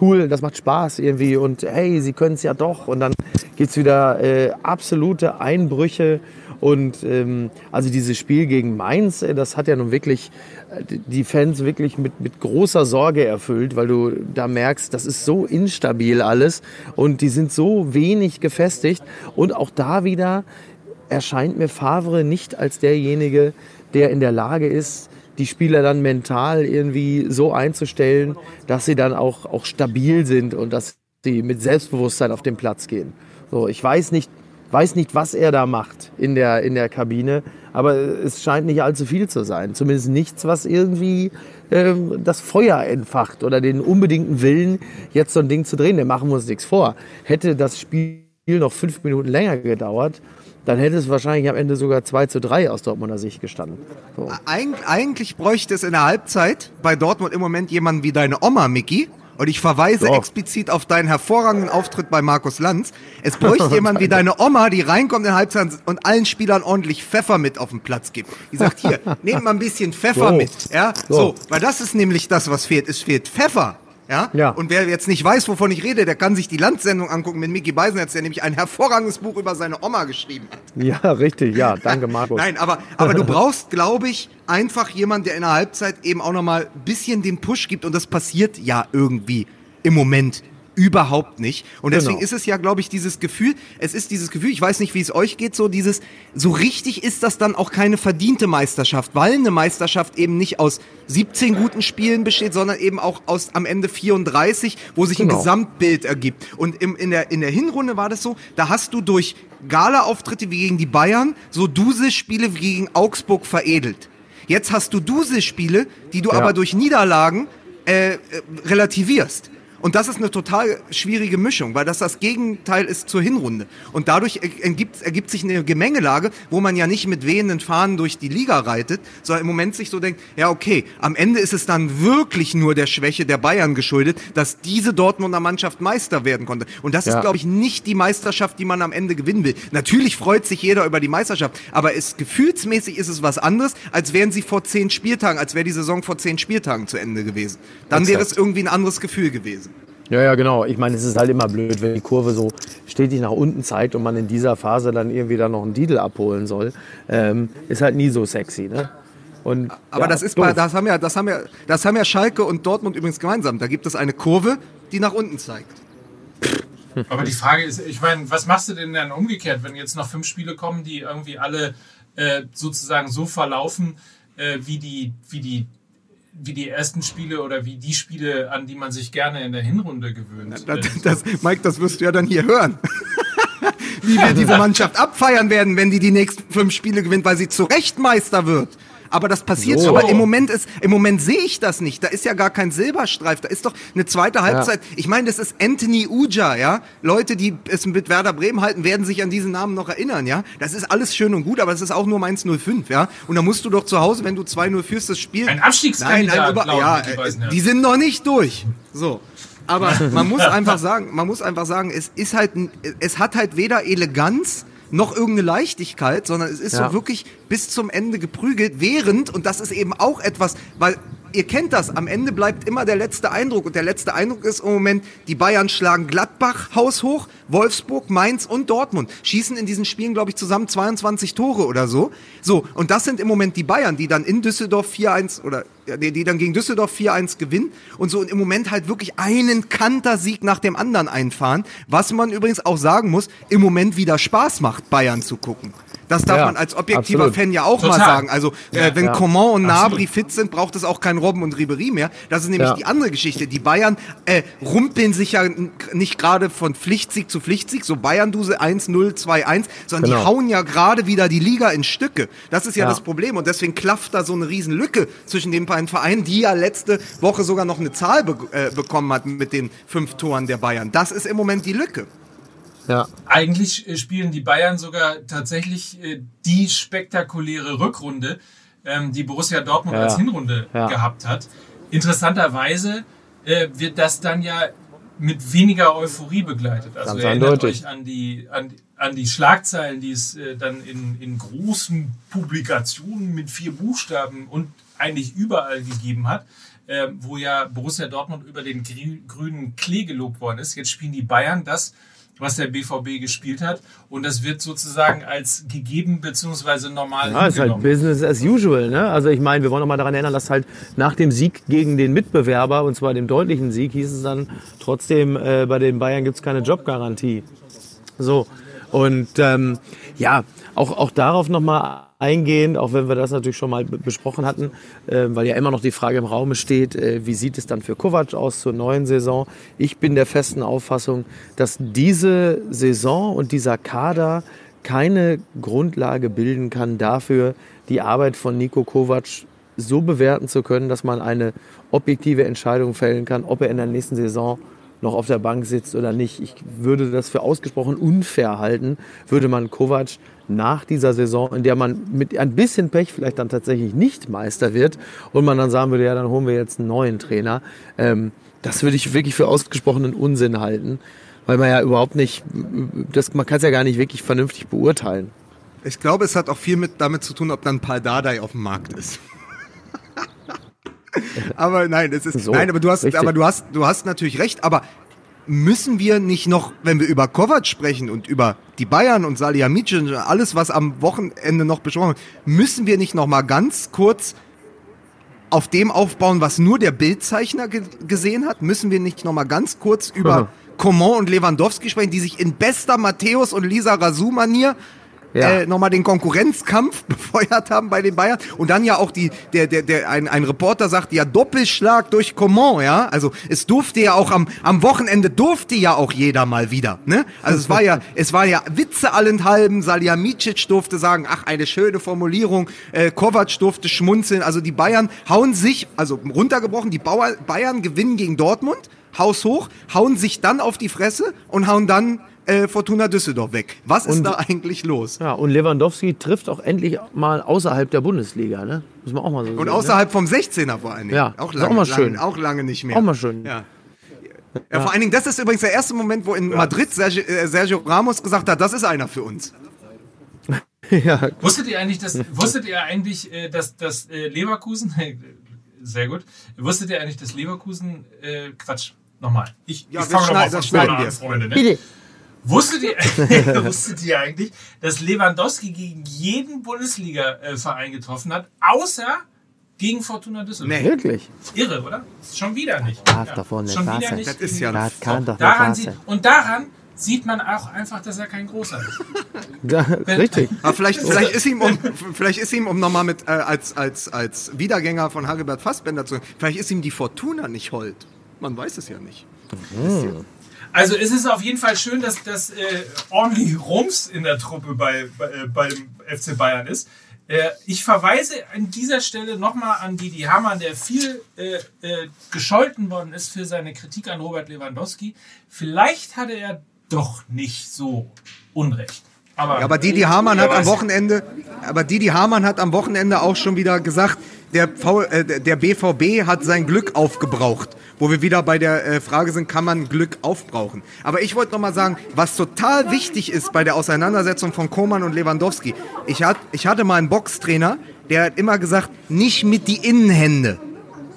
cool, das macht Spaß irgendwie und hey, sie können es ja doch. Und dann gibt's wieder äh, absolute Einbrüche. Und ähm, also dieses Spiel gegen Mainz, äh, das hat ja nun wirklich äh, die Fans wirklich mit, mit großer Sorge erfüllt, weil du da merkst, das ist so instabil alles und die sind so wenig gefestigt. Und auch da wieder erscheint mir Favre nicht als derjenige, der in der Lage ist, die Spieler dann mental irgendwie so einzustellen, dass sie dann auch, auch stabil sind und dass sie mit Selbstbewusstsein auf den Platz gehen. So, ich weiß nicht, weiß nicht, was er da macht in der, in der Kabine, aber es scheint nicht allzu viel zu sein. Zumindest nichts, was irgendwie ähm, das Feuer entfacht oder den unbedingten Willen, jetzt so ein Ding zu drehen. Wir machen uns nichts vor. Hätte das Spiel noch fünf Minuten länger gedauert, dann hätte es wahrscheinlich am Ende sogar 2 zu 3 aus Dortmunder Sicht gestanden. So. Eig eigentlich bräuchte es in der Halbzeit bei Dortmund im Moment jemanden wie deine Oma, Mickey. Und ich verweise So. explizit auf deinen hervorragenden Auftritt bei Markus Lanz. Es bräuchte jemand wie deine Oma, die reinkommt in der Halbzeit und allen Spielern ordentlich Pfeffer mit auf den Platz gibt. Die sagt, hier, nehmt mal ein bisschen Pfeffer So. mit. Ja, so. So. Weil das ist nämlich das, was fehlt. Es fehlt Pfeffer. Ja? Ja. Und wer jetzt nicht weiß, wovon ich rede, der kann sich die Landsendung angucken mit Mickey Beisenherz, der nämlich ein hervorragendes Buch über seine Oma geschrieben hat. Ja, richtig, ja, danke Markus. Nein, aber, aber du brauchst, glaube ich, einfach jemand, der in der Halbzeit eben auch nochmal ein bisschen den Push gibt. Und das passiert ja irgendwie im Moment überhaupt nicht. Und deswegen Genau. ist es ja, glaube ich, dieses Gefühl, es ist dieses Gefühl, ich weiß nicht, wie es euch geht, so dieses, so richtig ist das dann auch keine verdiente Meisterschaft, weil eine Meisterschaft eben nicht aus 17 guten Spielen besteht, sondern eben auch aus am Ende 34, wo sich ein Genau. Gesamtbild ergibt. Und im, in, der, in der Hinrunde war das so, da hast du durch Gala-Auftritte wie gegen die Bayern so Duse-Spiele wie gegen Augsburg veredelt. Jetzt hast du Duse-Spiele, die du Ja. aber durch Niederlagen äh, äh, relativierst. Und das ist eine total schwierige Mischung, weil das das Gegenteil ist zur Hinrunde. Und dadurch er- ergibt, ergibt sich eine Gemengelage, wo man ja nicht mit wehenden Fahnen durch die Liga reitet, sondern im Moment sich so denkt, ja okay, am Ende ist es dann wirklich nur der Schwäche der Bayern geschuldet, dass diese Dortmunder Mannschaft Meister werden konnte. Und das ist, Ja. glaube ich, nicht die Meisterschaft, die man am Ende gewinnen will. Natürlich freut sich jeder über die Meisterschaft, aber es, gefühlsmäßig ist es was anderes, als wären sie vor zehn Spieltagen, als wäre die Saison vor zehn Spieltagen zu Ende gewesen. Dann wäre es irgendwie ein anderes Gefühl gewesen. Ja, ja, genau. Ich meine, es ist halt immer blöd, wenn die Kurve so stetig nach unten zeigt und man in dieser Phase dann irgendwie da noch einen Didel abholen soll. Ähm, ist halt nie so sexy, ne? Und, Aber ja, das ist doof. bei, das haben ja, das haben ja, das haben ja Schalke und Dortmund übrigens gemeinsam. Da gibt es eine Kurve, die nach unten zeigt. Aber die Frage ist, ich meine, was machst du denn dann umgekehrt, wenn jetzt noch fünf Spiele kommen, die irgendwie alle äh, sozusagen so verlaufen, äh, wie die, wie die wie die ersten Spiele oder wie die Spiele, an die man sich gerne in der Hinrunde gewöhnt. Das, Äh, das, Mike, das wirst du ja dann hier hören. Wie wir diese Mannschaft abfeiern werden, wenn die die nächsten fünf Spiele gewinnt, weil sie zu Recht Meister wird. Aber das passiert So. schon. Aber im Moment ist, im Moment sehe ich das nicht. Da ist ja gar kein Silberstreif. Da ist doch eine zweite Halbzeit. Ich meine, das ist Anthony Uja, ja. Leute, die es mit Werder Bremen halten, werden sich an diesen Namen noch erinnern, ja. Das ist alles schön und gut, aber es ist auch nur Mainz 05, ja. Und da musst du doch zu Hause, wenn du 2-0 führst, das Spiel. Ein Abstiegskandidat, über, laut ja, Micky äh, Beisenherz. die sind noch nicht durch. So. Aber man muss einfach sagen, man muss einfach sagen, es ist halt, ein- es hat halt weder Eleganz noch irgendeine Leichtigkeit, sondern es ist Ja. so wirklich bis zum Ende geprügelt, während, und das ist eben auch etwas, weil ihr kennt das, am Ende bleibt immer der letzte Eindruck und der letzte Eindruck ist im Moment, die Bayern schlagen Gladbach haushoch, Wolfsburg, Mainz und Dortmund, schießen in diesen Spielen, glaube ich, zusammen 22 Tore oder so. So, und das sind im Moment die Bayern, die dann in Düsseldorf 4-1 oder die, die dann gegen Düsseldorf 4-1 gewinnen und so und im Moment halt wirklich einen Kantersieg nach dem anderen einfahren, was man übrigens auch sagen muss, im Moment wieder Spaß macht, Bayern zu gucken. Das darf Ja, man als objektiver absolut. Fan ja auch mal Total. sagen. Also äh, wenn Ja. Coman und Nabri Absolut. fit sind, braucht es auch kein Robben und Ribery mehr. Das ist nämlich Ja. die andere Geschichte. Die Bayern äh, rumpeln sich ja nicht gerade von Pflichtsieg zu Pflichtsieg, so Bayern-Duse 1-0, 2-1, sondern die Genau. hauen ja gerade wieder die Liga in Stücke. Das ist ja, Ja. das Problem und deswegen klafft da so eine riesen Lücke zwischen den beiden Vereinen, die ja letzte Woche sogar noch eine Zahl be äh, bekommen hat mit den fünf Toren der Bayern. Das ist im Moment die Lücke. Ja. Eigentlich äh, spielen die Bayern sogar tatsächlich äh, die spektakuläre Rückrunde, ähm, die Borussia Dortmund Ja. als Hinrunde Ja. gehabt hat. Interessanterweise äh, wird das dann ja mit weniger Euphorie begleitet. Also Ganz erinnert eindeutig. euch an die, an, an die Schlagzeilen, die es äh, dann in, in großen Publikationen mit vier Buchstaben und eigentlich überall gegeben hat, äh, wo ja Borussia Dortmund über den grü grünen Klee gelobt worden ist. Jetzt spielen die Bayern das, was der BVB gespielt hat und das wird sozusagen als gegeben bzw. normal Ja, ist halt. Business as usual. Ne? Also ich meine, wir wollen noch mal daran erinnern, dass halt nach dem Sieg gegen den Mitbewerber, und zwar dem deutlichen Sieg, hieß es dann trotzdem, äh, bei den Bayern gibt es keine Jobgarantie. So. Und ähm, ja, auch, auch darauf nochmal eingehend, auch wenn wir das natürlich schon mal be- besprochen hatten, äh, weil ja immer noch die Frage im Raume steht, äh, wie sieht es dann für Kovac aus zur neuen Saison? Ich bin der festen Auffassung, dass diese Saison und dieser Kader keine Grundlage bilden kann dafür, die Arbeit von Nico Kovac so bewerten zu können, dass man eine objektive Entscheidung fällen kann, ob er in der nächsten Saison noch auf der Bank sitzt oder nicht. Ich würde das für ausgesprochen unfair halten, würde man Kovac nach dieser Saison, in der man mit ein bisschen Pech vielleicht dann tatsächlich nicht Meister wird und man dann sagen würde, ja, dann holen wir jetzt einen neuen Trainer. Ähm, das würde ich wirklich für ausgesprochenen Unsinn halten, weil man ja überhaupt nicht, das, man kann es ja gar nicht wirklich vernünftig beurteilen. Ich glaube, es hat auch viel mit, damit zu tun, ob dann Paul Dardai auf dem Markt ist. aber nein, es ist, So, nein, aber du hast, richtig. aber du hast, du hast natürlich recht, aber müssen wir nicht noch, wenn wir über Kovac sprechen und über die Bayern und Salihamidzic und alles, was am Wochenende noch besprochen wird, müssen wir nicht noch mal ganz kurz auf dem aufbauen, was nur der Bildzeichner ge gesehen hat? Müssen wir nicht noch mal ganz kurz über Coman und Lewandowski sprechen, die sich in bester Matthäus und Lisa Razou-Manier Ja. äh, nochmal den Konkurrenzkampf befeuert haben bei den Bayern. Und dann ja auch die der der der ein, ein Reporter sagt ja Doppelschlag durch Coman ja. Also es durfte ja auch am am Wochenende durfte ja auch jeder mal wieder ne? Also es war ja es war ja Witze allenthalben. Salihamidzic durfte sagen ach eine schöne Formulierung. Äh, Kovac durfte schmunzeln. Also die Bayern hauen sich also runtergebrochen die Bauer, Bayern gewinnen gegen Dortmund Haus hoch hauen sich dann auf die Fresse und hauen dann äh, Fortuna Düsseldorf weg was ist Und- da eigentlich los Ja, und Lewandowski trifft auch endlich mal außerhalb der Bundesliga, ne? Muss man auch mal so Und sehen, außerhalb vom 16er vor allen Dingen. Ja, auch lange, auch mal schön. Lange, auch lange nicht mehr. Auch mal schön. Ja. Ja, vor allen Dingen, das ist übrigens der erste Moment, wo in Madrid Sergio, äh, Sergio Ramos gesagt hat, das ist einer für uns. ne? ja, Wusstet ihr eigentlich, dass, wusstet ihr eigentlich, äh, dass, dass äh, Leverkusen, sehr gut, wusstet ihr eigentlich, dass Leverkusen, äh, Quatsch, nochmal. Ich, Ja, ich fange nochmal von schneiden wir. an, Freunde. Ne? bitte. Wusstet ihr, wusstet ihr eigentlich, dass Lewandowski gegen jeden Bundesliga-Verein getroffen hat, außer gegen Fortuna Düsseldorf? Nee. Wirklich? Irre, oder? Schon wieder nicht. Darf davon nicht schon wieder nicht. Das ist ja Das kann doch nicht daran sieht, und daran sieht man auch einfach, dass er kein Großer ist. Ja, richtig. Aber vielleicht, vielleicht ist ihm, um, vielleicht ist ihm, um nochmal mit, äh, als, als, als Wiedergänger von Hagelbert Fassbender zu, vielleicht ist ihm die Fortuna nicht hold. Man weiß es ja nicht. Also es ist auf jeden Fall schön, dass das äh, ordentlich Rums in der Truppe bei, bei, äh, beim FC Bayern ist. Äh, ich verweise an dieser Stelle nochmal an Didi Hamann, der viel äh, äh, gescholten worden ist für seine Kritik an Robert Lewandowski. Vielleicht hatte er doch nicht so Unrecht. Aber, Ja, aber Didi Hamann hat am. Wochenende, aber Didi Hamann hat am Wochenende auch schon wieder gesagt, der, v, äh, der BVB hat sein Glück aufgebraucht. Wo wir wieder bei der äh, Frage sind, kann man Glück aufbrauchen? Aber ich wollte noch mal sagen, was total wichtig ist bei der Auseinandersetzung von Koman und Lewandowski. Ich, hat, ich hatte mal einen Boxtrainer, der hat immer gesagt, nicht mit die Innenhände.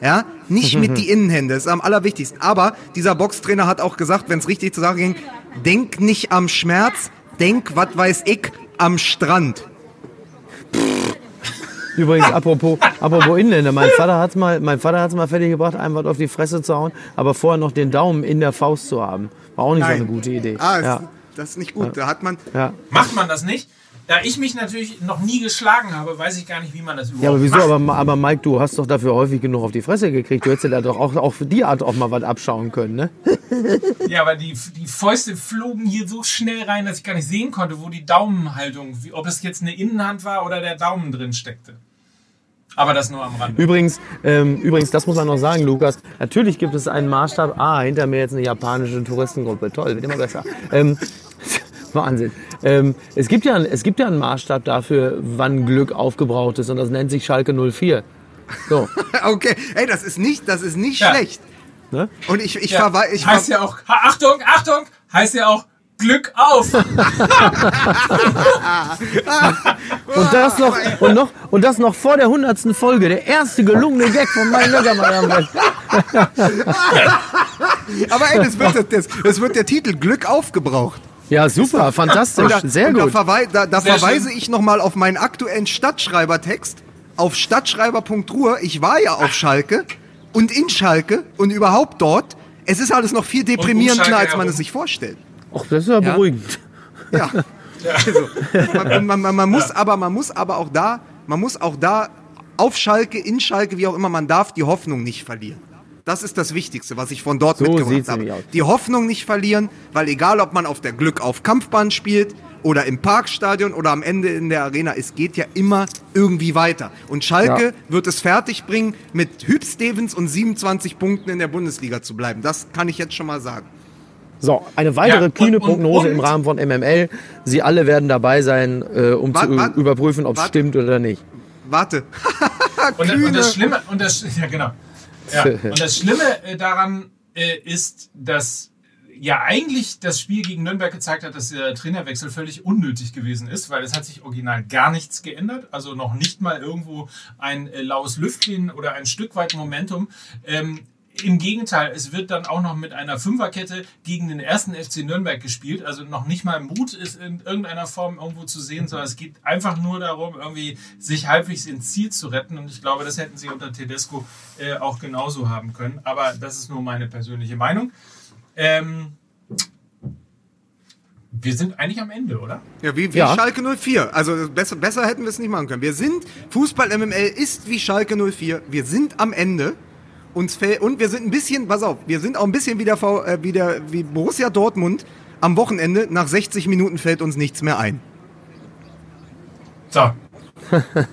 Ja, nicht mit die Innenhände, das ist am allerwichtigsten. Aber dieser Boxtrainer hat auch gesagt, wenn es richtig zur Sache ging, denk nicht am Schmerz, denk, was weiß ich, am Strand. Übrigens, apropos, apropos Inländer, mein Vater hat es mal, mein Vater hat's mal fertig gebracht, einem was auf die Fresse zu hauen, aber vorher noch den Daumen in der Faust zu haben. War auch nicht so eine gute Idee. Ah, ja, das ist nicht gut. Da hat man. ja. macht man das nicht? Da ich mich natürlich noch nie geschlagen habe, weiß ich gar nicht, wie man das überhaupt ja, aber wieso? macht. Aber, aber Mike, du hast doch dafür häufig genug auf die Fresse gekriegt. Du hättest dir da doch auch, auch für die Art auch mal was abschauen können, ne? Ja, aber die, die Fäuste flogen hier so schnell rein, dass ich gar nicht sehen konnte, wo die Daumenhaltung, wie, ob es jetzt eine Innenhand war oder der Daumen drin steckte. Aber das nur am Rand. Übrigens, ähm, übrigens, das muss man noch sagen, Lukas. Natürlich gibt es einen Maßstab. Ah, hinter mir jetzt eine japanische Touristengruppe. Toll, wird immer besser. Ähm, Wahnsinn. Ähm, es, gibt ja, es gibt ja einen Maßstab dafür, wann Glück aufgebraucht ist. Und das nennt sich Schalke 04. So. Okay, ey, das ist nicht, das ist nicht Ja. schlecht. Ne? Und ich, ich, Ja, verwei- ich heißt ja auch, Achtung, Achtung, heißt ja auch Glück auf. Und das noch, und noch, und das noch vor der hundertsten Folge. Der erste gelungene Gag von meinem Löckermann. aber ey, das wird, das, das wird der Titel Glück aufgebraucht. Ja, super, fantastisch, Und da, sehr und gut. Da, verwei da, da Sehr verweise schön. ich nochmal auf meinen aktuellen Stadtschreibertext auf stadtschreiber.ruhr. Ich war ja auf Schalke und in Schalke und überhaupt dort. Es ist alles noch viel deprimierender, als man es sich vorstellt. Ach, das ist ja beruhigend. Ja. Also, man, man, man, man muss aber, man muss aber auch da, man muss auch da auf Schalke, in Schalke, wie auch immer, man darf die Hoffnung nicht verlieren. Das ist das Wichtigste, was ich von dort So mitgebracht habe. Die Hoffnung nicht verlieren, weil egal, ob man auf der Glück auf Kampfbahn spielt oder im Parkstadion oder am Ende in der Arena, es geht ja immer irgendwie weiter. Und Schalke Ja. wird es fertigbringen, mit Hüb Stevens und 27 Punkten in der Bundesliga zu bleiben. Das kann ich jetzt schon mal sagen. So, eine weitere Ja, und- kühne und- Prognose und- im Rahmen von MML. Sie alle werden dabei sein, äh, um Wart- zu wart- überprüfen, ob es stimmt oder nicht. Warte. Und, Kühne. und das Schlimme, und das, ja genau. Ja, und das Schlimme äh, daran äh, ist, dass ja eigentlich das Spiel gegen Nürnberg gezeigt hat, dass der Trainerwechsel völlig unnötig gewesen ist, weil es hat sich original gar nichts geändert, also noch nicht mal irgendwo ein äh, laues Lüftchen oder ein Stück weit Momentum. Ähm, im Gegenteil, es wird dann auch noch mit einer Fünferkette gegen den ersten FC Nürnberg gespielt. Also noch nicht mal Mut ist in irgendeiner Form irgendwo zu sehen, sondern es geht einfach nur darum, irgendwie sich halbwegs ins Ziel zu retten. Und ich glaube, das hätten sie unter Tedesco äh, auch genauso haben können. Aber das ist nur meine persönliche Meinung. Ähm, wir sind eigentlich am Ende, oder? Ja, wie, wie Ja. Schalke 04. Also besser, besser hätten wir es nicht machen können. Wir sind, Fußball MML ist wie Schalke 04. Wir sind am Ende. Uns fällt, und wir sind ein bisschen, pass auf, wir sind auch ein bisschen wie, der, V- äh, wie, der, wie Borussia Dortmund. Am Wochenende, nach 60 Minuten fällt uns nichts mehr ein. So,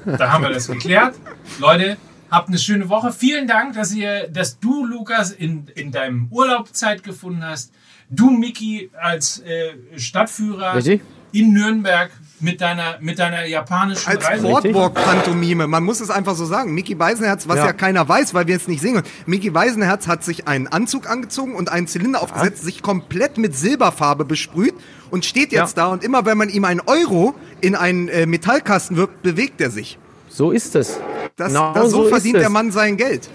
da haben wir das geklärt. Leute, habt eine schöne Woche. Vielen Dank, dass ihr, dass du, Lukas, in, in deinem Urlaub Zeit gefunden hast. Du, Miki, als äh, Stadtführer Richtig. in Nürnberg mit deiner, mit deiner japanischen Als Reise. Boardwalk-Pantomime, man muss es einfach so sagen. Mickey Beisenherz, was ja. Ja. keiner weiß, weil wir es nicht sehen können. Mickey Beisenherz hat sich einen Anzug angezogen und einen Zylinder aufgesetzt, sich komplett mit Silberfarbe besprüht und steht jetzt Ja. da und immer wenn man ihm einen Euro in einen äh, Metallkasten wirkt, bewegt er sich. So ist es. Das, Genau das, so ist verdient der Mann sein Geld.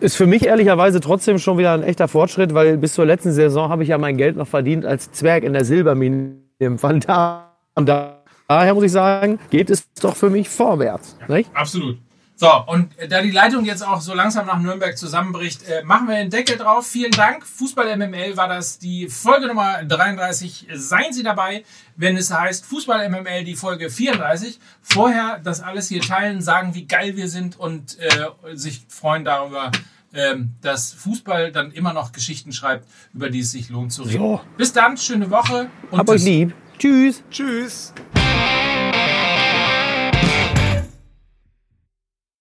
Ist für mich ehrlicherweise trotzdem schon wieder ein echter Fortschritt, weil bis zur letzten Saison habe ich ja mein Geld noch verdient als Zwerg in der Silbermine im Fanta. Und da, daher muss ich sagen, geht es doch für mich vorwärts. Nicht? Absolut. So, und äh, da die Leitung jetzt auch so langsam nach Nürnberg zusammenbricht, äh, machen wir den Deckel drauf. Vielen Dank. Fußball MML war das die Folge Nummer 33. Seien Sie dabei, wenn es heißt Fußball MML die Folge 34. Vorher das alles hier teilen, sagen, wie geil wir sind und äh, sich freuen darüber, ähm, dass Fußball dann immer noch Geschichten schreibt, über die es sich lohnt zu reden. So. Bis dann, schöne Woche und Hab euch tschüss. lieb. Tschüss. Tschüss.